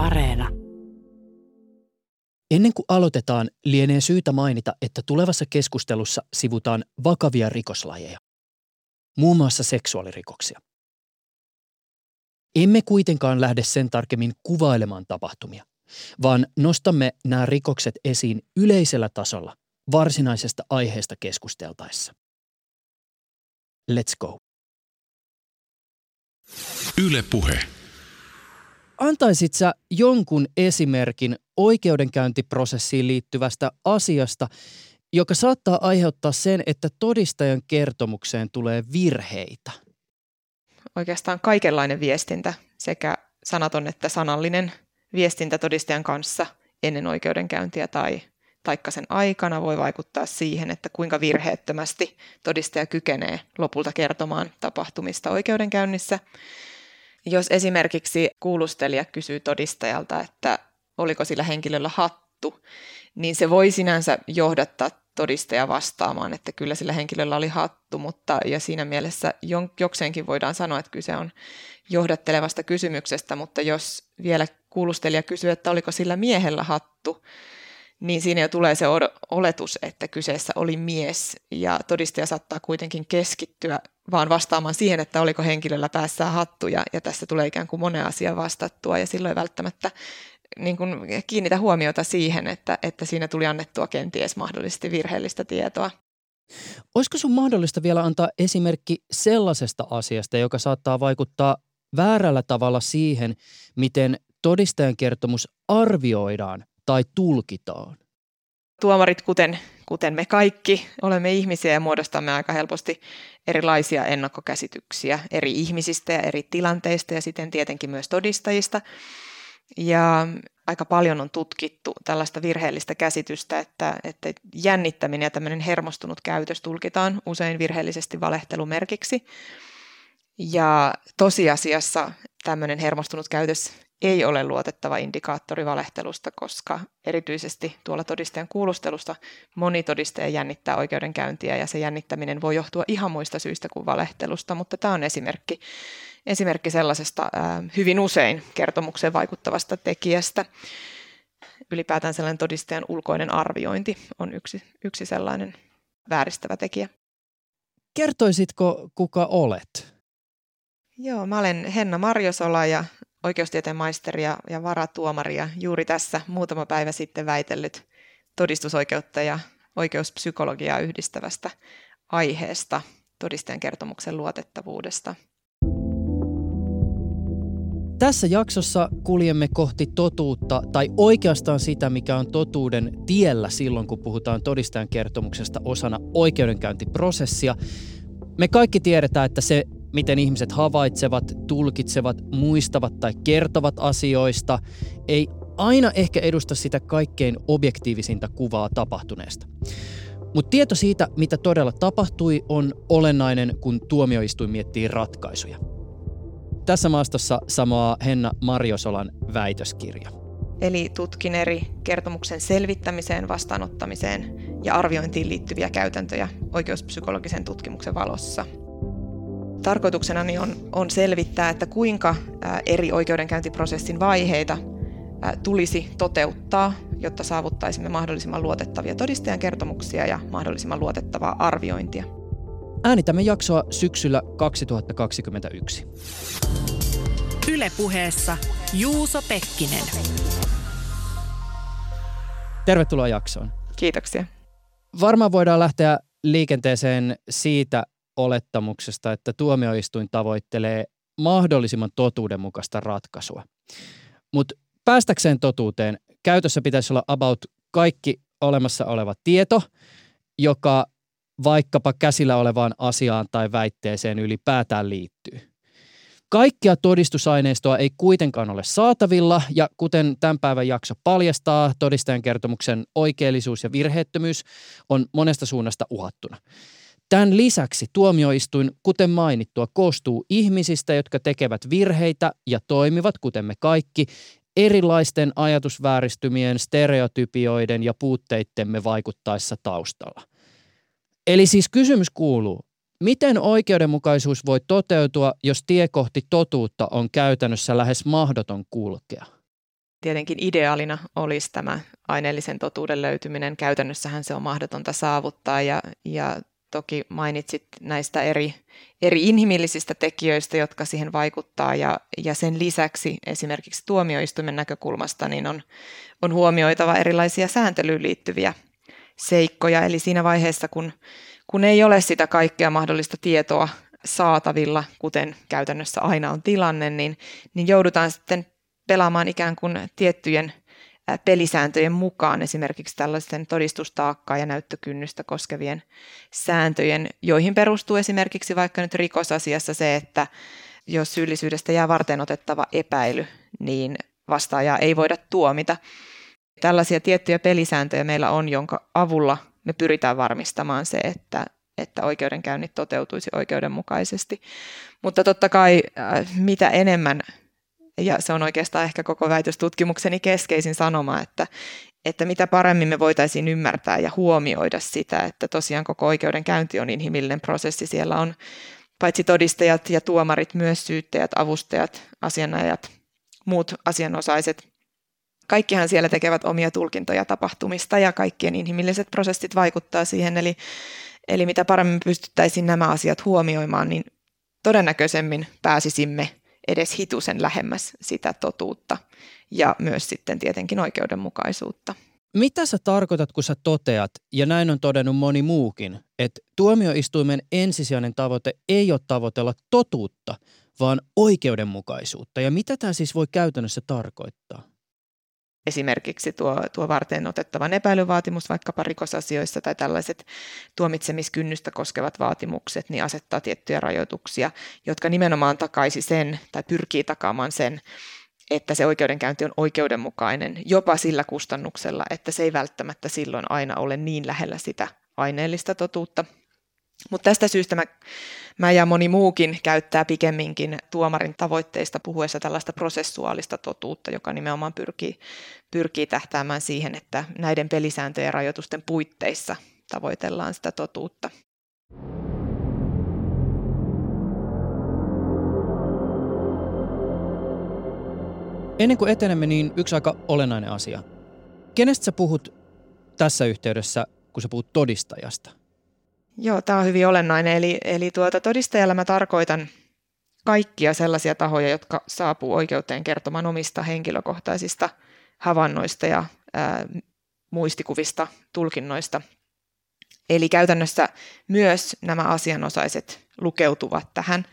Areena. Ennen kuin aloitetaan, lienee syytä mainita, että tulevassa keskustelussa sivutaan vakavia rikoslajeja. Muun muassa seksuaalirikoksia. Emme kuitenkaan lähde sen tarkemmin kuvailemaan tapahtumia, vaan nostamme nämä rikokset esiin yleisellä tasolla varsinaisesta aiheesta keskusteltaessa. Let's go. Yle Puhe. Antaisit sä jonkun esimerkin oikeudenkäyntiprosessiin liittyvästä asiasta, joka saattaa aiheuttaa sen, että todistajan kertomukseen tulee virheitä? Oikeastaan kaikenlainen viestintä, sekä sanaton että sanallinen viestintä todistajan kanssa ennen oikeudenkäyntiä tai taikka sen aikana voi vaikuttaa siihen, että kuinka virheettömästi todistaja kykenee lopulta kertomaan tapahtumista oikeudenkäynnissä. Jos esimerkiksi kuulustelija kysyy todistajalta, että oliko sillä henkilöllä hattu, niin se voi sinänsä johdattaa todistaja vastaamaan, että kyllä sillä henkilöllä oli hattu, mutta ja siinä mielessä jokseenkin voidaan sanoa, että kyse on johdattelevasta kysymyksestä, mutta jos vielä kuulustelija kysyy, että oliko sillä miehellä hattu, niin siinä jo tulee se oletus, että kyseessä oli mies ja todistaja saattaa kuitenkin keskittyä vaan vastaamaan siihen, että oliko henkilöllä päässä hattuja ja tässä tulee ikään kuin monen asian vastattua ja silloin välttämättä niin kuin kiinnitä huomiota siihen, että, että siinä tuli annettua kenties mahdollisesti virheellistä tietoa. Olisiko sun mahdollista vielä antaa esimerkki sellaisesta asiasta, joka saattaa vaikuttaa väärällä tavalla siihen, miten todistajan kertomus arvioidaan tai tulkitaan? Tuomarit, kuten, kuten me kaikki, olemme ihmisiä ja muodostamme aika helposti erilaisia ennakkokäsityksiä eri ihmisistä ja eri tilanteista ja siten tietenkin myös todistajista. Ja aika paljon on tutkittu tällaista virheellistä käsitystä, että, että jännittäminen ja tämmöinen hermostunut käytös tulkitaan usein virheellisesti valehtelumerkiksi. Ja tosiasiassa tämmöinen hermostunut käytös ei ole luotettava indikaattori valehtelusta, koska erityisesti tuolla todistajan kuulustelusta moni todistaja jännittää oikeudenkäyntiä ja se jännittäminen voi johtua ihan muista syistä kuin valehtelusta, mutta tämä on esimerkki, esimerkki sellaisesta ää, hyvin usein kertomukseen vaikuttavasta tekijästä. Ylipäätään sellainen todistajan ulkoinen arviointi on yksi, yksi sellainen vääristävä tekijä. Kertoisitko, kuka olet? Joo, mä olen Henna Marjosola ja oikeustieteen maisteri ja, ja varatuomari ja juuri tässä muutama päivä sitten väitellyt todistusoikeutta ja oikeuspsykologiaa yhdistävästä aiheesta, todistajan kertomuksen luotettavuudesta. Tässä jaksossa kuljemme kohti totuutta tai oikeastaan sitä, mikä on totuuden tiellä silloin, kun puhutaan todistajan kertomuksesta osana oikeudenkäyntiprosessia. Me kaikki tiedetään, että se miten ihmiset havaitsevat, tulkitsevat, muistavat tai kertovat asioista, ei aina ehkä edusta sitä kaikkein objektiivisinta kuvaa tapahtuneesta. Mutta tieto siitä, mitä todella tapahtui, on olennainen, kun tuomioistuin miettii ratkaisuja. Tässä maastossa samaa Henna Marjosolan väitöskirja. Eli tutkin eri kertomuksen selvittämiseen, vastaanottamiseen ja arviointiin liittyviä käytäntöjä oikeuspsykologisen tutkimuksen valossa – Tarkoituksenani on, on selvittää, että kuinka eri oikeudenkäyntiprosessin vaiheita tulisi toteuttaa, jotta saavuttaisimme mahdollisimman luotettavia todistajan kertomuksia ja mahdollisimman luotettavaa arviointia. Äänitämme jaksoa syksyllä 2021. Ylepuheessa Juuso Pekkinen. Tervetuloa jaksoon. Kiitoksia. Varmaan voidaan lähteä liikenteeseen siitä, olettamuksesta, että tuomioistuin tavoittelee mahdollisimman totuudenmukaista ratkaisua. Mutta päästäkseen totuuteen käytössä pitäisi olla about kaikki olemassa oleva tieto, joka vaikkapa käsillä olevaan asiaan tai väitteeseen ylipäätään liittyy. Kaikkia todistusaineistoa ei kuitenkaan ole saatavilla ja kuten tämän päivän jakso paljastaa, todistajan kertomuksen oikeellisuus ja virheettömyys on monesta suunnasta uhattuna. Tämän lisäksi tuomioistuin, kuten mainittua, koostuu ihmisistä, jotka tekevät virheitä ja toimivat, kuten me kaikki, erilaisten ajatusvääristymien, stereotypioiden ja puutteittemme vaikuttaessa taustalla. Eli siis kysymys kuuluu, miten oikeudenmukaisuus voi toteutua, jos tie kohti totuutta on käytännössä lähes mahdoton kulkea? Tietenkin ideaalina olisi tämä aineellisen totuuden löytyminen. Käytännössähän se on mahdotonta saavuttaa ja, ja toki mainitsit näistä eri, eri inhimillisistä tekijöistä, jotka siihen vaikuttaa ja, ja sen lisäksi esimerkiksi tuomioistuimen näkökulmasta niin on, on huomioitava erilaisia sääntelyyn liittyviä seikkoja. Eli siinä vaiheessa, kun, kun ei ole sitä kaikkea mahdollista tietoa saatavilla, kuten käytännössä aina on tilanne, niin, niin joudutaan sitten pelaamaan ikään kuin tiettyjen pelisääntöjen mukaan esimerkiksi tällaisten todistustaakkaa ja näyttökynnystä koskevien sääntöjen, joihin perustuu esimerkiksi vaikka nyt rikosasiassa se, että jos syyllisyydestä jää varten otettava epäily, niin vastaajaa ei voida tuomita. Tällaisia tiettyjä pelisääntöjä meillä on, jonka avulla me pyritään varmistamaan se, että, että oikeudenkäynnit toteutuisi oikeudenmukaisesti. Mutta totta kai mitä enemmän ja se on oikeastaan ehkä koko väitöstutkimukseni keskeisin sanoma, että, että mitä paremmin me voitaisiin ymmärtää ja huomioida sitä, että tosiaan koko oikeudenkäynti on inhimillinen prosessi. Siellä on paitsi todistajat ja tuomarit, myös syyttäjät, avustajat, asianajat, muut asianosaiset. Kaikkihan siellä tekevät omia tulkintoja tapahtumista ja kaikkien inhimilliset prosessit vaikuttaa siihen. Eli, eli mitä paremmin pystyttäisiin nämä asiat huomioimaan, niin todennäköisemmin pääsisimme edes hitusen lähemmäs sitä totuutta ja myös sitten tietenkin oikeudenmukaisuutta. Mitä sä tarkoitat, kun sä toteat, ja näin on todennut moni muukin, että tuomioistuimen ensisijainen tavoite ei ole tavoitella totuutta, vaan oikeudenmukaisuutta. Ja mitä tämä siis voi käytännössä tarkoittaa? Esimerkiksi tuo, tuo varten otettavan epäilyvaatimus vaikkapa rikosasioissa tai tällaiset tuomitsemiskynnystä koskevat vaatimukset, niin asettaa tiettyjä rajoituksia, jotka nimenomaan takaisi sen tai pyrkii takaamaan sen, että se oikeudenkäynti on oikeudenmukainen jopa sillä kustannuksella, että se ei välttämättä silloin aina ole niin lähellä sitä aineellista totuutta, mutta tästä syystä mä, mä ja moni muukin käyttää pikemminkin tuomarin tavoitteista puhuessa tällaista prosessuaalista totuutta, joka nimenomaan pyrkii, pyrkii tähtäämään siihen, että näiden pelisääntöjen ja rajoitusten puitteissa tavoitellaan sitä totuutta. Ennen kuin etenemme, niin yksi aika olennainen asia. Kenestä sä puhut tässä yhteydessä, kun sä puhut todistajasta? Joo, tämä on hyvin olennainen. Eli, eli tuota, todistajalla mä tarkoitan kaikkia sellaisia tahoja, jotka saapuu oikeuteen kertomaan omista henkilökohtaisista havainnoista ja ää, muistikuvista, tulkinnoista. Eli käytännössä myös nämä asianosaiset lukeutuvat tähän,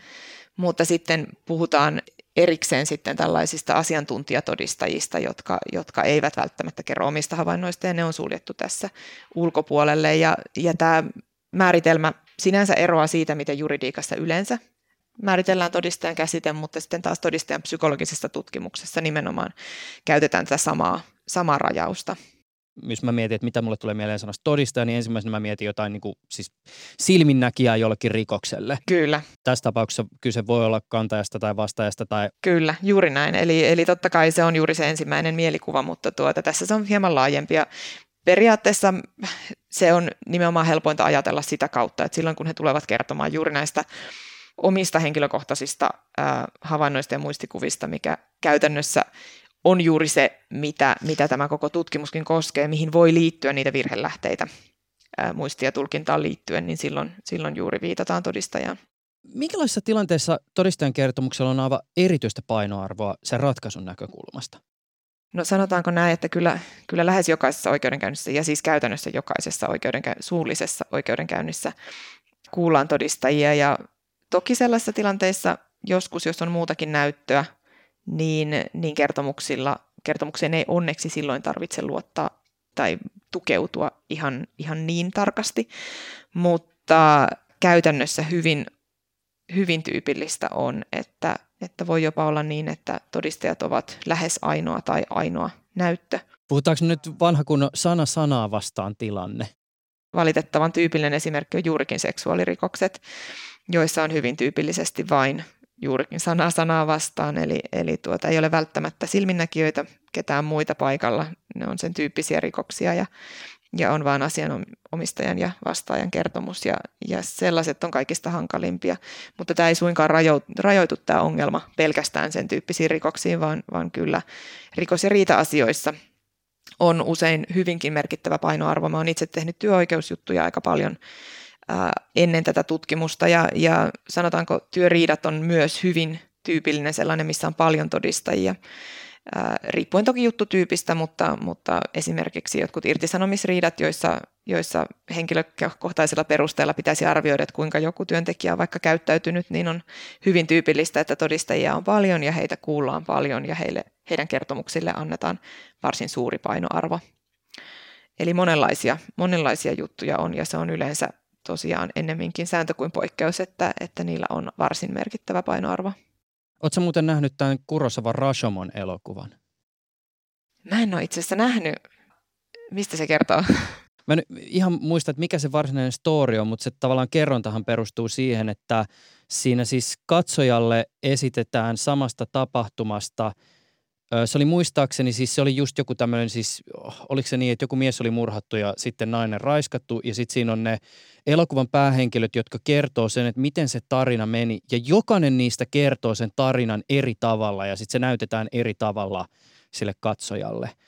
mutta sitten puhutaan erikseen sitten tällaisista asiantuntijatodistajista, jotka, jotka eivät välttämättä kerro omista havainnoista ja ne on suljettu tässä ulkopuolelle. Ja, ja tämä määritelmä sinänsä eroaa siitä, miten juridiikassa yleensä määritellään todistajan käsite, mutta sitten taas todistajan psykologisessa tutkimuksessa nimenomaan käytetään tätä samaa, samaa rajausta. Jos mä mietin, että mitä mulle tulee mieleen sanasta todistaja, niin ensimmäisenä mä mietin jotain niin kuin, siis silminnäkijää jollekin rikokselle. Kyllä. Tässä tapauksessa kyse voi olla kantajasta tai vastaajasta. Tai... Kyllä, juuri näin. Eli, eli totta kai se on juuri se ensimmäinen mielikuva, mutta tuota, tässä se on hieman laajempi. Ja periaatteessa se on nimenomaan helpointa ajatella sitä kautta, että silloin kun he tulevat kertomaan juuri näistä omista henkilökohtaisista havainnoista ja muistikuvista, mikä käytännössä on juuri se, mitä, mitä tämä koko tutkimuskin koskee, mihin voi liittyä niitä virhelähteitä muistia ja tulkintaan liittyen, niin silloin, silloin juuri viitataan todistajaan. Minkälaisessa tilanteessa todistajan kertomuksella on aivan erityistä painoarvoa sen ratkaisun näkökulmasta? No sanotaanko näin, että kyllä, kyllä lähes jokaisessa oikeudenkäynnissä ja siis käytännössä jokaisessa oikeudenkä- suullisessa oikeudenkäynnissä kuullaan todistajia. Ja toki sellaisissa tilanteissa joskus, jos on muutakin näyttöä, niin, niin kertomuksilla, kertomukseen ei onneksi silloin tarvitse luottaa tai tukeutua ihan, ihan niin tarkasti, mutta käytännössä hyvin, hyvin tyypillistä on, että että voi jopa olla niin, että todistajat ovat lähes ainoa tai ainoa näyttö. Puhutaanko nyt vanha kun sana sanaa vastaan tilanne? Valitettavan tyypillinen esimerkki on juurikin seksuaalirikokset, joissa on hyvin tyypillisesti vain juurikin sanaa sanaa vastaan, eli, eli tuota, ei ole välttämättä silminnäkijöitä, ketään muita paikalla. Ne on sen tyyppisiä rikoksia ja, ja on vain asianomistajan ja vastaajan kertomus ja, ja sellaiset on kaikista hankalimpia. Mutta tämä ei suinkaan rajo, rajoitu tämä ongelma pelkästään sen tyyppisiin rikoksiin, vaan, vaan kyllä rikos- ja riita-asioissa on usein hyvinkin merkittävä painoarvo. Mä olen itse tehnyt työoikeusjuttuja aika paljon ää, ennen tätä tutkimusta ja, ja sanotaanko työriidat on myös hyvin tyypillinen sellainen, missä on paljon todistajia riippuen toki juttutyypistä, mutta, mutta esimerkiksi jotkut irtisanomisriidat, joissa, joissa henkilökohtaisella perusteella pitäisi arvioida, että kuinka joku työntekijä on vaikka käyttäytynyt, niin on hyvin tyypillistä, että todistajia on paljon ja heitä kuullaan paljon ja heille, heidän kertomuksille annetaan varsin suuri painoarvo. Eli monenlaisia, monenlaisia juttuja on ja se on yleensä tosiaan ennemminkin sääntö kuin poikkeus, että, että niillä on varsin merkittävä painoarvo. Oletko muuten nähnyt tämän Kurosawa Rashomon elokuvan? Mä en ole itse asiassa nähnyt. Mistä se kertoo? Mä en ihan muista, että mikä se varsinainen story on, mutta se tavallaan kerrontahan perustuu siihen, että siinä siis katsojalle esitetään samasta tapahtumasta – se oli muistaakseni, siis se oli just joku tämmöinen, siis oliko se niin, että joku mies oli murhattu ja sitten nainen raiskattu ja sitten siinä on ne elokuvan päähenkilöt, jotka kertoo sen, että miten se tarina meni. Ja jokainen niistä kertoo sen tarinan eri tavalla ja sitten se näytetään eri tavalla sille katsojalle –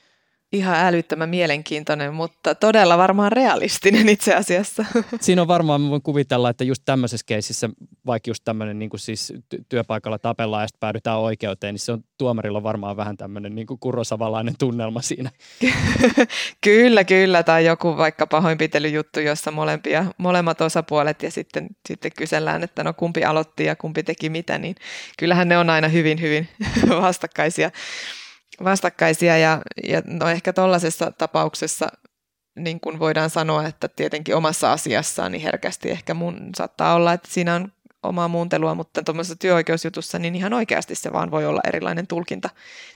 ihan älyttömän mielenkiintoinen, mutta todella varmaan realistinen itse asiassa. Siinä on varmaan, voin kuvitella, että just tämmöisessä keisissä, vaikka just tämmöinen niin kuin siis työpaikalla tapellaan ja sitten päädytään oikeuteen, niin se on tuomarilla varmaan vähän tämmöinen niin kuin kurosavalainen tunnelma siinä. kyllä, kyllä, tai joku vaikka pahoinpitelyjuttu, jossa molempia, molemmat osapuolet ja sitten, sitten kysellään, että no kumpi aloitti ja kumpi teki mitä, niin kyllähän ne on aina hyvin, hyvin vastakkaisia vastakkaisia ja, ja no ehkä tuollaisessa tapauksessa niin kuin voidaan sanoa, että tietenkin omassa asiassaan niin herkästi ehkä mun saattaa olla, että siinä on omaa muuntelua, mutta tuommoisessa työoikeusjutussa niin ihan oikeasti se vaan voi olla erilainen tulkinta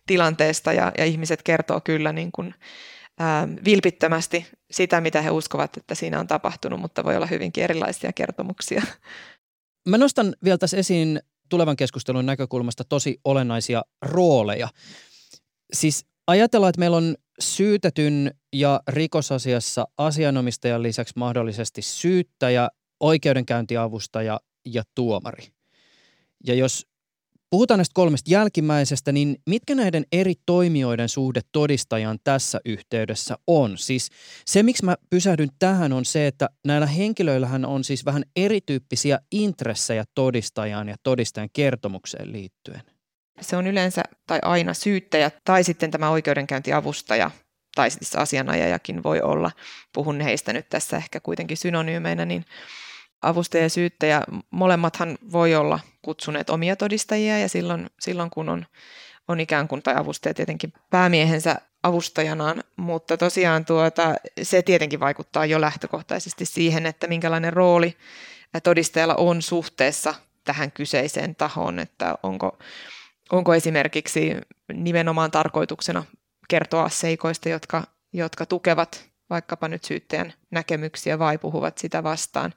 tilanteesta ja, ja ihmiset kertoo kyllä niin kuin, ää, vilpittömästi sitä, mitä he uskovat, että siinä on tapahtunut, mutta voi olla hyvinkin erilaisia kertomuksia. Mä nostan vielä tässä esiin tulevan keskustelun näkökulmasta tosi olennaisia rooleja siis ajatellaan, että meillä on syytetyn ja rikosasiassa asianomistajan lisäksi mahdollisesti syyttäjä, oikeudenkäyntiavustaja ja tuomari. Ja jos puhutaan näistä kolmesta jälkimmäisestä, niin mitkä näiden eri toimijoiden suhde todistajan tässä yhteydessä on? Siis se, miksi mä pysähdyn tähän, on se, että näillä henkilöillähän on siis vähän erityyppisiä intressejä todistajaan ja todistajan kertomukseen liittyen. Se on yleensä tai aina syyttäjä tai sitten tämä oikeudenkäyntiavustaja tai siis asianajajakin voi olla. Puhun heistä nyt tässä ehkä kuitenkin synonyymeinä, niin avustaja ja syyttäjä, molemmathan voi olla kutsuneet omia todistajia ja silloin, silloin kun on, on ikään kuin, tai avustaja tietenkin päämiehensä avustajanaan, mutta tosiaan tuota, se tietenkin vaikuttaa jo lähtökohtaisesti siihen, että minkälainen rooli todistajalla on suhteessa tähän kyseiseen tahoon, että onko, onko esimerkiksi nimenomaan tarkoituksena kertoa seikoista, jotka, jotka tukevat vaikkapa nyt syyttäjän näkemyksiä vai puhuvat sitä vastaan.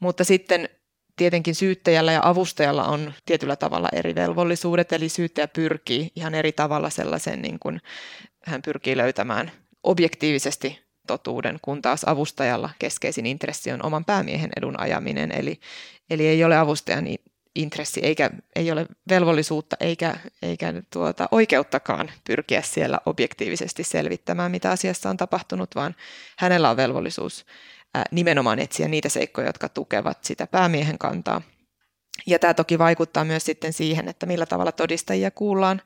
Mutta sitten tietenkin syyttäjällä ja avustajalla on tietyllä tavalla eri velvollisuudet, eli syyttäjä pyrkii ihan eri tavalla sellaisen, niin kuin hän pyrkii löytämään objektiivisesti totuuden, kun taas avustajalla keskeisin intressi on oman päämiehen edun ajaminen, eli, eli ei ole avustajan intressi, eikä ei ole velvollisuutta eikä, eikä tuota, oikeuttakaan pyrkiä siellä objektiivisesti selvittämään, mitä asiassa on tapahtunut, vaan hänellä on velvollisuus ää, nimenomaan etsiä niitä seikkoja, jotka tukevat sitä päämiehen kantaa. Ja tämä toki vaikuttaa myös sitten siihen, että millä tavalla todistajia kuullaan,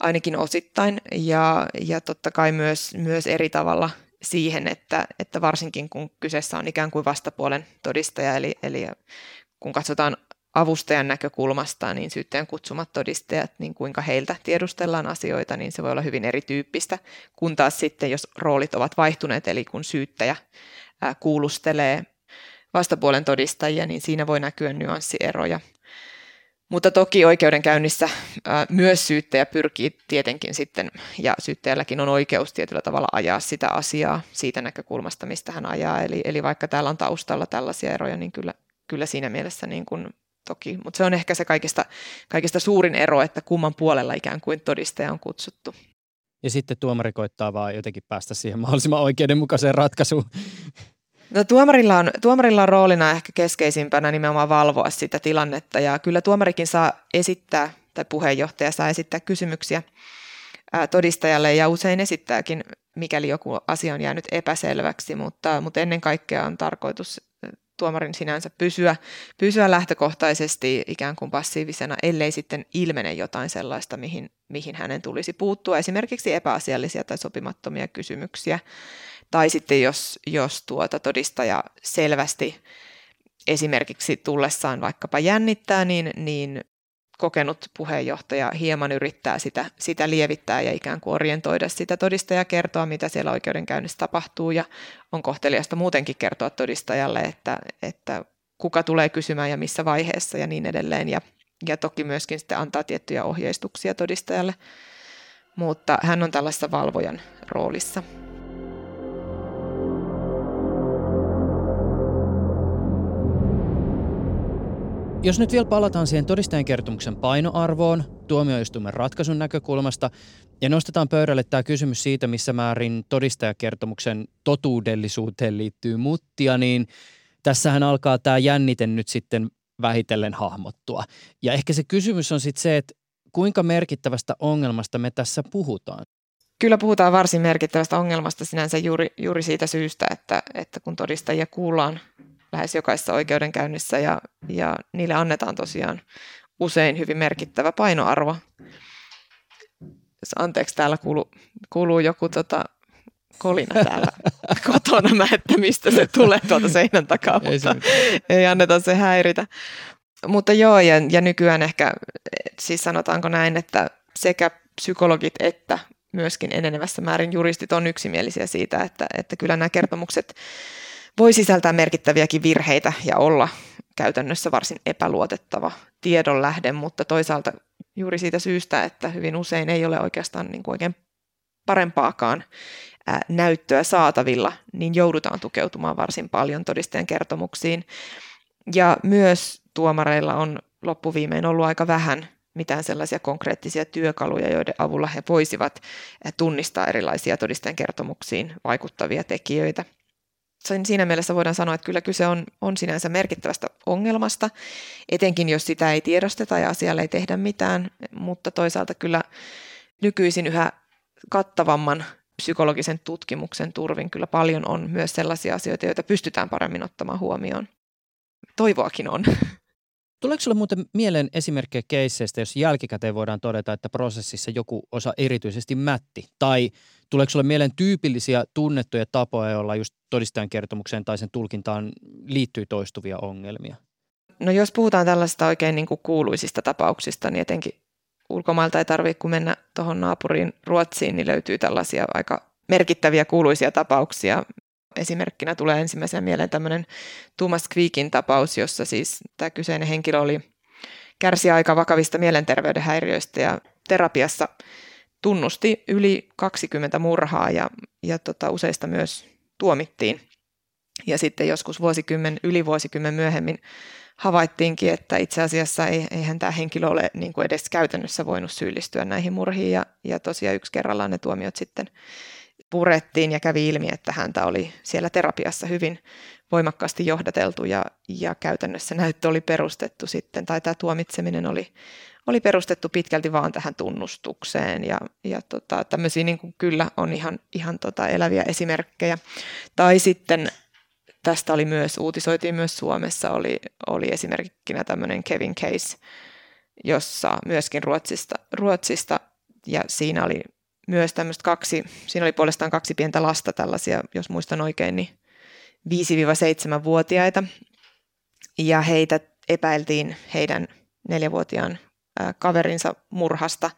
ainakin osittain, ja, ja totta kai myös, myös eri tavalla siihen, että, että varsinkin kun kyseessä on ikään kuin vastapuolen todistaja, eli, eli kun katsotaan avustajan näkökulmasta, niin syyttäjän kutsumat todistajat, niin kuinka heiltä tiedustellaan asioita, niin se voi olla hyvin erityyppistä, kun taas sitten, jos roolit ovat vaihtuneet, eli kun syyttäjä kuulustelee vastapuolen todistajia, niin siinä voi näkyä nyanssieroja. Mutta toki oikeudenkäynnissä myös syyttäjä pyrkii tietenkin sitten, ja syyttäjälläkin on oikeus tietyllä tavalla ajaa sitä asiaa siitä näkökulmasta, mistä hän ajaa. Eli, eli vaikka täällä on taustalla tällaisia eroja, niin kyllä, kyllä siinä mielessä niin kuin toki, mutta se on ehkä se kaikista, kaikista suurin ero, että kumman puolella ikään kuin todistaja on kutsuttu. ja sitten tuomari koittaa vaan jotenkin päästä siihen mahdollisimman oikeudenmukaiseen ratkaisuun. No, tuomarilla, on, tuomarilla on roolina ehkä keskeisimpänä nimenomaan valvoa sitä tilannetta ja kyllä tuomarikin saa esittää tai puheenjohtaja saa esittää kysymyksiä todistajalle ja usein esittääkin, mikäli joku asia on jäänyt epäselväksi, mutta, mutta ennen kaikkea on tarkoitus tuomarin sinänsä pysyä, pysyä lähtökohtaisesti ikään kuin passiivisena, ellei sitten ilmene jotain sellaista, mihin, mihin hänen tulisi puuttua, esimerkiksi epäasiallisia tai sopimattomia kysymyksiä, tai sitten jos, jos tuota todistaja selvästi esimerkiksi tullessaan vaikkapa jännittää, niin, niin kokenut puheenjohtaja hieman yrittää sitä, sitä lievittää ja ikään kuin orientoida sitä todistajaa kertoa, mitä siellä oikeudenkäynnissä tapahtuu. Ja on kohteliasta muutenkin kertoa todistajalle, että, että kuka tulee kysymään ja missä vaiheessa ja niin edelleen. Ja, ja toki myöskin sitten antaa tiettyjä ohjeistuksia todistajalle, mutta hän on tällaisessa valvojan roolissa. Jos nyt vielä palataan siihen todistajan kertomuksen painoarvoon tuomioistuimen ratkaisun näkökulmasta ja nostetaan pöydälle tämä kysymys siitä, missä määrin todistajakertomuksen totuudellisuuteen liittyy muttia, niin tässähän alkaa tämä jännite nyt sitten vähitellen hahmottua. Ja ehkä se kysymys on sitten se, että kuinka merkittävästä ongelmasta me tässä puhutaan? Kyllä puhutaan varsin merkittävästä ongelmasta sinänsä juuri, juuri siitä syystä, että, että kun todistajia kuullaan lähes jokaisessa oikeudenkäynnissä ja, ja niille annetaan tosiaan usein hyvin merkittävä painoarvo. Anteeksi, täällä kuuluu, kuuluu joku tota, kolina täällä kotona, mä, että mistä se tulee tuolta seinän takaa, mutta ei, ei anneta se häiritä. Mutta joo, ja, ja nykyään ehkä, siis sanotaanko näin, että sekä psykologit että myöskin enenevässä määrin juristit on yksimielisiä siitä, että, että kyllä nämä kertomukset voi sisältää merkittäviäkin virheitä ja olla käytännössä varsin epäluotettava tiedonlähde, mutta toisaalta juuri siitä syystä, että hyvin usein ei ole oikeastaan niin kuin oikein parempaakaan näyttöä saatavilla, niin joudutaan tukeutumaan varsin paljon todistajan kertomuksiin. Ja myös tuomareilla on loppuviimein ollut aika vähän mitään sellaisia konkreettisia työkaluja, joiden avulla he voisivat tunnistaa erilaisia todistajan kertomuksiin vaikuttavia tekijöitä – siinä mielessä voidaan sanoa, että kyllä kyse on, on sinänsä merkittävästä ongelmasta, etenkin jos sitä ei tiedosteta ja asialle ei tehdä mitään, mutta toisaalta kyllä nykyisin yhä kattavamman psykologisen tutkimuksen turvin kyllä paljon on myös sellaisia asioita, joita pystytään paremmin ottamaan huomioon. Toivoakin on. Tuleeko sinulle muuten mieleen esimerkkejä keisseistä, jos jälkikäteen voidaan todeta, että prosessissa joku osa erityisesti mätti? Tai tuleeko sinulle mieleen tyypillisiä tunnettuja tapoja, joilla just todistajan kertomukseen tai sen tulkintaan liittyy toistuvia ongelmia? No jos puhutaan tällaista oikein niin kuin kuuluisista tapauksista, niin etenkin ulkomailta ei tarvitse, kun mennä tuohon naapuriin Ruotsiin, niin löytyy tällaisia aika merkittäviä kuuluisia tapauksia. Esimerkkinä tulee ensimmäisenä mieleen tämmöinen Thomas Quickin tapaus, jossa siis tämä kyseinen henkilö oli kärsi aika vakavista mielenterveyden häiriöistä ja terapiassa tunnusti yli 20 murhaa ja, ja tota, useista myös tuomittiin. Ja sitten joskus vuosikymmen, yli vuosikymmen myöhemmin havaittiinkin, että itse asiassa ei, eihän tämä henkilö ole niin kuin edes käytännössä voinut syyllistyä näihin murhiin. Ja, ja tosiaan yksi kerrallaan ne tuomiot sitten purettiin ja kävi ilmi, että häntä oli siellä terapiassa hyvin voimakkaasti johdateltu ja, ja käytännössä näyttö oli perustettu sitten, tai tämä tuomitseminen oli, oli perustettu pitkälti vaan tähän tunnustukseen ja, ja tota, tämmöisiä niin kuin kyllä on ihan, ihan tota eläviä esimerkkejä. Tai sitten tästä oli myös, uutisoitiin myös Suomessa, oli, oli esimerkkinä tämmöinen Kevin Case, jossa myöskin Ruotsista, Ruotsista ja siinä oli myös tämmöistä kaksi, siinä oli puolestaan kaksi pientä lasta tällaisia, jos muistan oikein, niin 5-7-vuotiaita. Ja heitä epäiltiin heidän neljävuotiaan kaverinsa murhasta.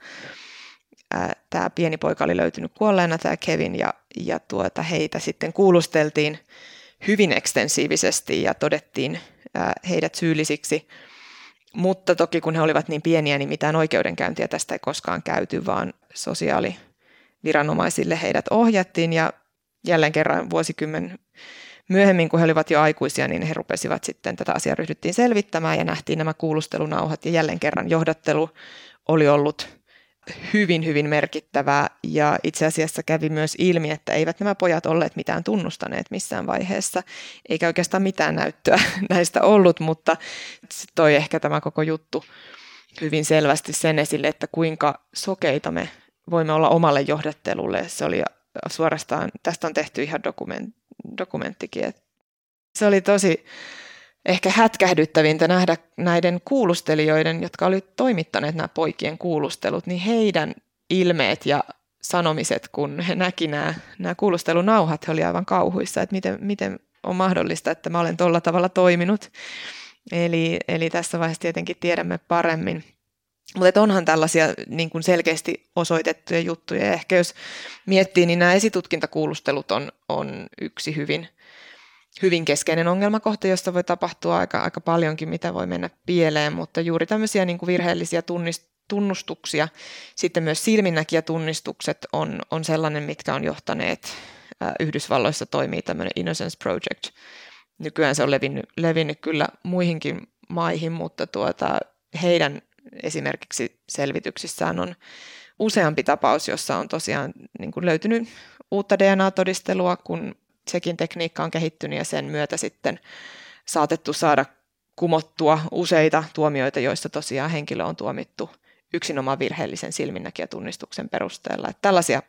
Tämä pieni poika oli löytynyt kuolleena, tämä Kevin, ja, ja tuota, heitä sitten kuulusteltiin hyvin ekstensiivisesti ja todettiin heidät syyllisiksi. Mutta toki kun he olivat niin pieniä, niin mitään oikeudenkäyntiä tästä ei koskaan käyty, vaan sosiaaliviranomaisille heidät ohjattiin ja jälleen kerran vuosikymmen myöhemmin, kun he olivat jo aikuisia, niin he rupesivat sitten, tätä asiaa ryhdyttiin selvittämään ja nähtiin nämä kuulustelunauhat. Ja jälleen kerran johdattelu oli ollut hyvin, hyvin merkittävää. Ja itse asiassa kävi myös ilmi, että eivät nämä pojat olleet mitään tunnustaneet missään vaiheessa, eikä oikeastaan mitään näyttöä näistä ollut, mutta toi ehkä tämä koko juttu hyvin selvästi sen esille, että kuinka sokeita me voimme olla omalle johdattelulle. Se oli suorastaan, tästä on tehty ihan dokument, dokumenttikin. Että se oli tosi ehkä hätkähdyttävintä nähdä näiden kuulustelijoiden, jotka olivat toimittaneet nämä poikien kuulustelut, niin heidän ilmeet ja sanomiset, kun he näki nämä, nämä kuulustelunauhat, he olivat aivan kauhuissa, että miten, miten on mahdollista, että mä olen tuolla tavalla toiminut. Eli, eli tässä vaiheessa tietenkin tiedämme paremmin. Mutta onhan tällaisia niin kuin selkeästi osoitettuja juttuja. Ja ehkä jos miettii, niin nämä esitutkintakuulustelut on, on yksi hyvin, hyvin keskeinen ongelmakohta, josta voi tapahtua aika, aika paljonkin, mitä voi mennä pieleen, mutta juuri tämmöisiä niin kuin virheellisiä tunnist, tunnustuksia, sitten myös silminnäkijätunnistukset on, on sellainen, mitkä on johtaneet, ää, Yhdysvalloissa toimii tämmöinen Innocence Project. Nykyään se on levinnyt, levinnyt kyllä muihinkin maihin, mutta tuota, heidän esimerkiksi selvityksissään on useampi tapaus, jossa on tosiaan niin kuin löytynyt uutta DNA-todistelua, kun sekin tekniikka on kehittynyt ja sen myötä sitten saatettu saada kumottua useita tuomioita, joissa tosiaan henkilö on tuomittu yksinomaan virheellisen silminnäkijätunnistuksen perusteella. Että tällaisia,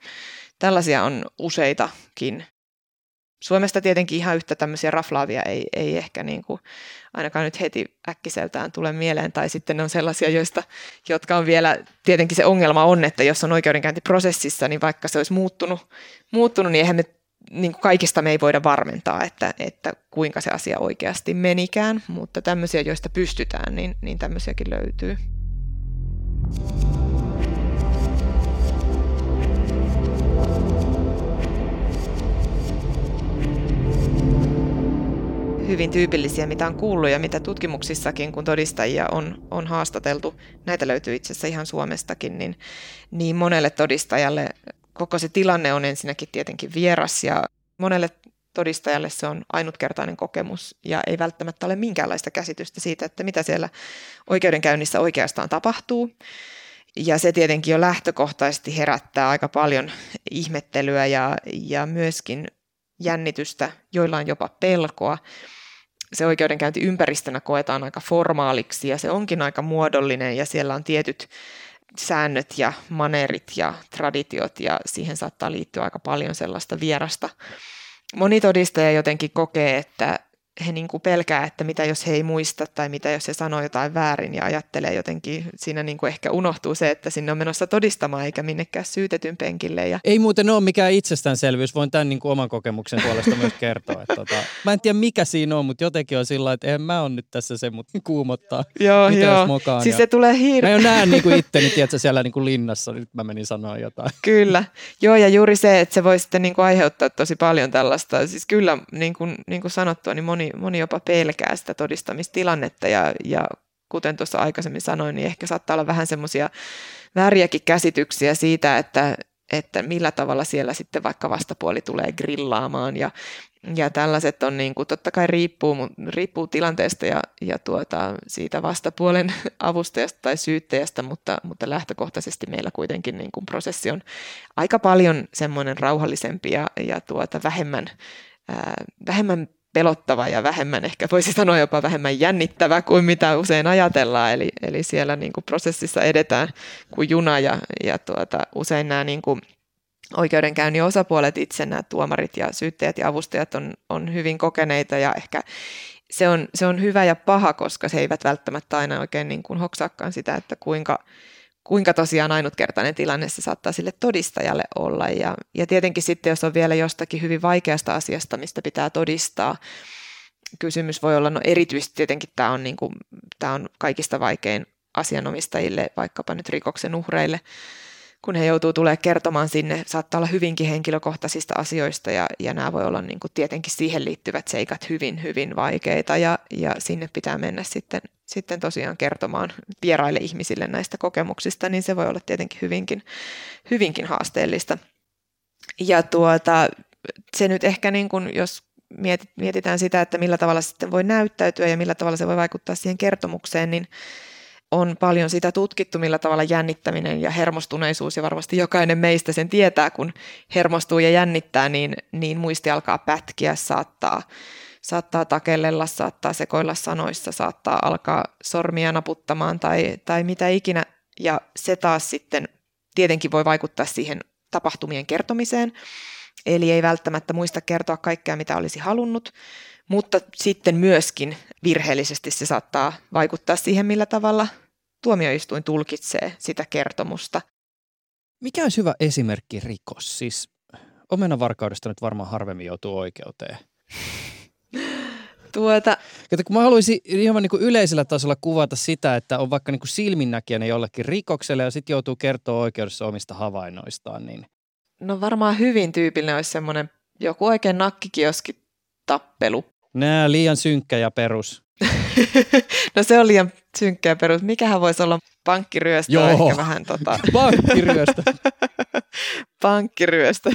tällaisia on useitakin Suomesta tietenkin ihan yhtä tämmöisiä raflaavia ei, ei ehkä niin kuin ainakaan nyt heti äkkiseltään tule mieleen, tai sitten ne on sellaisia, joista, jotka on vielä, tietenkin se ongelma on, että jos on oikeudenkäyntiprosessissa, niin vaikka se olisi muuttunut, muuttunut niin eihän me niin kuin kaikista me ei voida varmentaa, että, että kuinka se asia oikeasti menikään, mutta tämmöisiä, joista pystytään, niin, niin tämmöisiäkin löytyy. Hyvin tyypillisiä, mitä on kuullut ja mitä tutkimuksissakin, kun todistajia on, on haastateltu, näitä löytyy itse asiassa ihan Suomestakin, niin, niin monelle todistajalle koko se tilanne on ensinnäkin tietenkin vieras ja monelle todistajalle se on ainutkertainen kokemus ja ei välttämättä ole minkäänlaista käsitystä siitä, että mitä siellä oikeudenkäynnissä oikeastaan tapahtuu. Ja se tietenkin jo lähtökohtaisesti herättää aika paljon ihmettelyä ja, ja myöskin jännitystä, joilla on jopa pelkoa. Se oikeudenkäynti ympäristönä koetaan aika formaaliksi ja se onkin aika muodollinen ja siellä on tietyt säännöt ja manerit ja traditiot ja siihen saattaa liittyä aika paljon sellaista vierasta. Moni todistaja jotenkin kokee, että he niin kuin pelkää, että mitä jos he ei muista tai mitä jos he sanoo jotain väärin ja ajattelee jotenkin, siinä niin kuin ehkä unohtuu se, että sinne on menossa todistamaan eikä minnekään syytetyn penkille. Ja... Ei muuten ole mikään itsestäänselvyys, voin tämän niin kuin oman kokemuksen puolesta myös kertoa. Että tota, mä en tiedä mikä siinä on, mutta jotenkin on sillä että en mä ole nyt tässä se, mutta kuumottaa. Joo, mitä joo. Mokaan, siis ja... se tulee hirveä. Mä jo näen niin kuin itteni, tiedätkö, siellä niin kuin linnassa, nyt mä menin sanoa jotain. Kyllä, joo ja juuri se, että se voi sitten niin kuin aiheuttaa tosi paljon tällaista. Siis kyllä, niin kuin, niin kuin sanottua, niin moni moni, moni jopa pelkää sitä todistamistilannetta ja, ja kuten tuossa aikaisemmin sanoin, niin ehkä saattaa olla vähän semmoisia vääriäkin käsityksiä siitä, että, että millä tavalla siellä sitten vaikka vastapuoli tulee grillaamaan ja, ja tällaiset on niin kuin, totta kai riippuu, riippuu tilanteesta ja, ja tuota, siitä vastapuolen avustajasta tai syyttäjästä, mutta, mutta lähtökohtaisesti meillä kuitenkin niin kuin prosessi on aika paljon semmoinen rauhallisempi ja, ja tuota, vähemmän, ää, vähemmän pelottava ja vähemmän, ehkä voisi sanoa jopa vähemmän jännittävä kuin mitä usein ajatellaan. Eli, eli siellä niin kuin prosessissa edetään kuin juna ja, ja tuota, usein nämä niin kuin oikeudenkäynnin osapuolet itse, nämä tuomarit ja syyttäjät ja avustajat on, on hyvin kokeneita ja ehkä se on, se on hyvä ja paha, koska se eivät välttämättä aina oikein niin kuin hoksaakaan sitä, että kuinka, kuinka tosiaan ainutkertainen tilanne se saattaa sille todistajalle olla. Ja, ja tietenkin sitten, jos on vielä jostakin hyvin vaikeasta asiasta, mistä pitää todistaa, kysymys voi olla, no erityisesti tietenkin tämä on, niin kuin, tämä on kaikista vaikein asianomistajille, vaikkapa nyt rikoksen uhreille, kun he joutuu tulee kertomaan sinne, saattaa olla hyvinkin henkilökohtaisista asioista ja, ja nämä voi olla niin kuin tietenkin siihen liittyvät seikat hyvin, hyvin vaikeita ja, ja sinne pitää mennä sitten, sitten tosiaan kertomaan vieraille ihmisille näistä kokemuksista, niin se voi olla tietenkin hyvinkin, hyvinkin haasteellista. Ja tuota, se nyt ehkä niin kuin, jos mietitään sitä, että millä tavalla sitten voi näyttäytyä ja millä tavalla se voi vaikuttaa siihen kertomukseen, niin on paljon sitä tutkittu, millä tavalla jännittäminen ja hermostuneisuus, ja varmasti jokainen meistä sen tietää, kun hermostuu ja jännittää, niin, niin muisti alkaa pätkiä, saattaa, saattaa takellella, saattaa sekoilla sanoissa, saattaa alkaa sormia naputtamaan tai, tai mitä ikinä, ja se taas sitten tietenkin voi vaikuttaa siihen tapahtumien kertomiseen, eli ei välttämättä muista kertoa kaikkea, mitä olisi halunnut, mutta sitten myöskin virheellisesti se saattaa vaikuttaa siihen, millä tavalla tuomioistuin tulkitsee sitä kertomusta. Mikä olisi hyvä esimerkki rikos? Siis omenavarkaudesta nyt varmaan harvemmin joutuu oikeuteen. Tuota... Kato, kun mä haluaisin ihan niin kuin yleisellä tasolla kuvata sitä, että on vaikka niin kuin silminnäkijänä jollekin rikokselle ja sitten joutuu kertoa oikeudessa omista havainnoistaan. Niin... No varmaan hyvin tyypillinen olisi semmoinen joku oikein nakkikioski tappelu. Nää liian synkkä ja perus. No se on liian synkkä ja perus. Mikähän voisi olla pankkiryöstö? Joo. Ehkä vähän tota... pankkiryöstö. pankkiryöstö.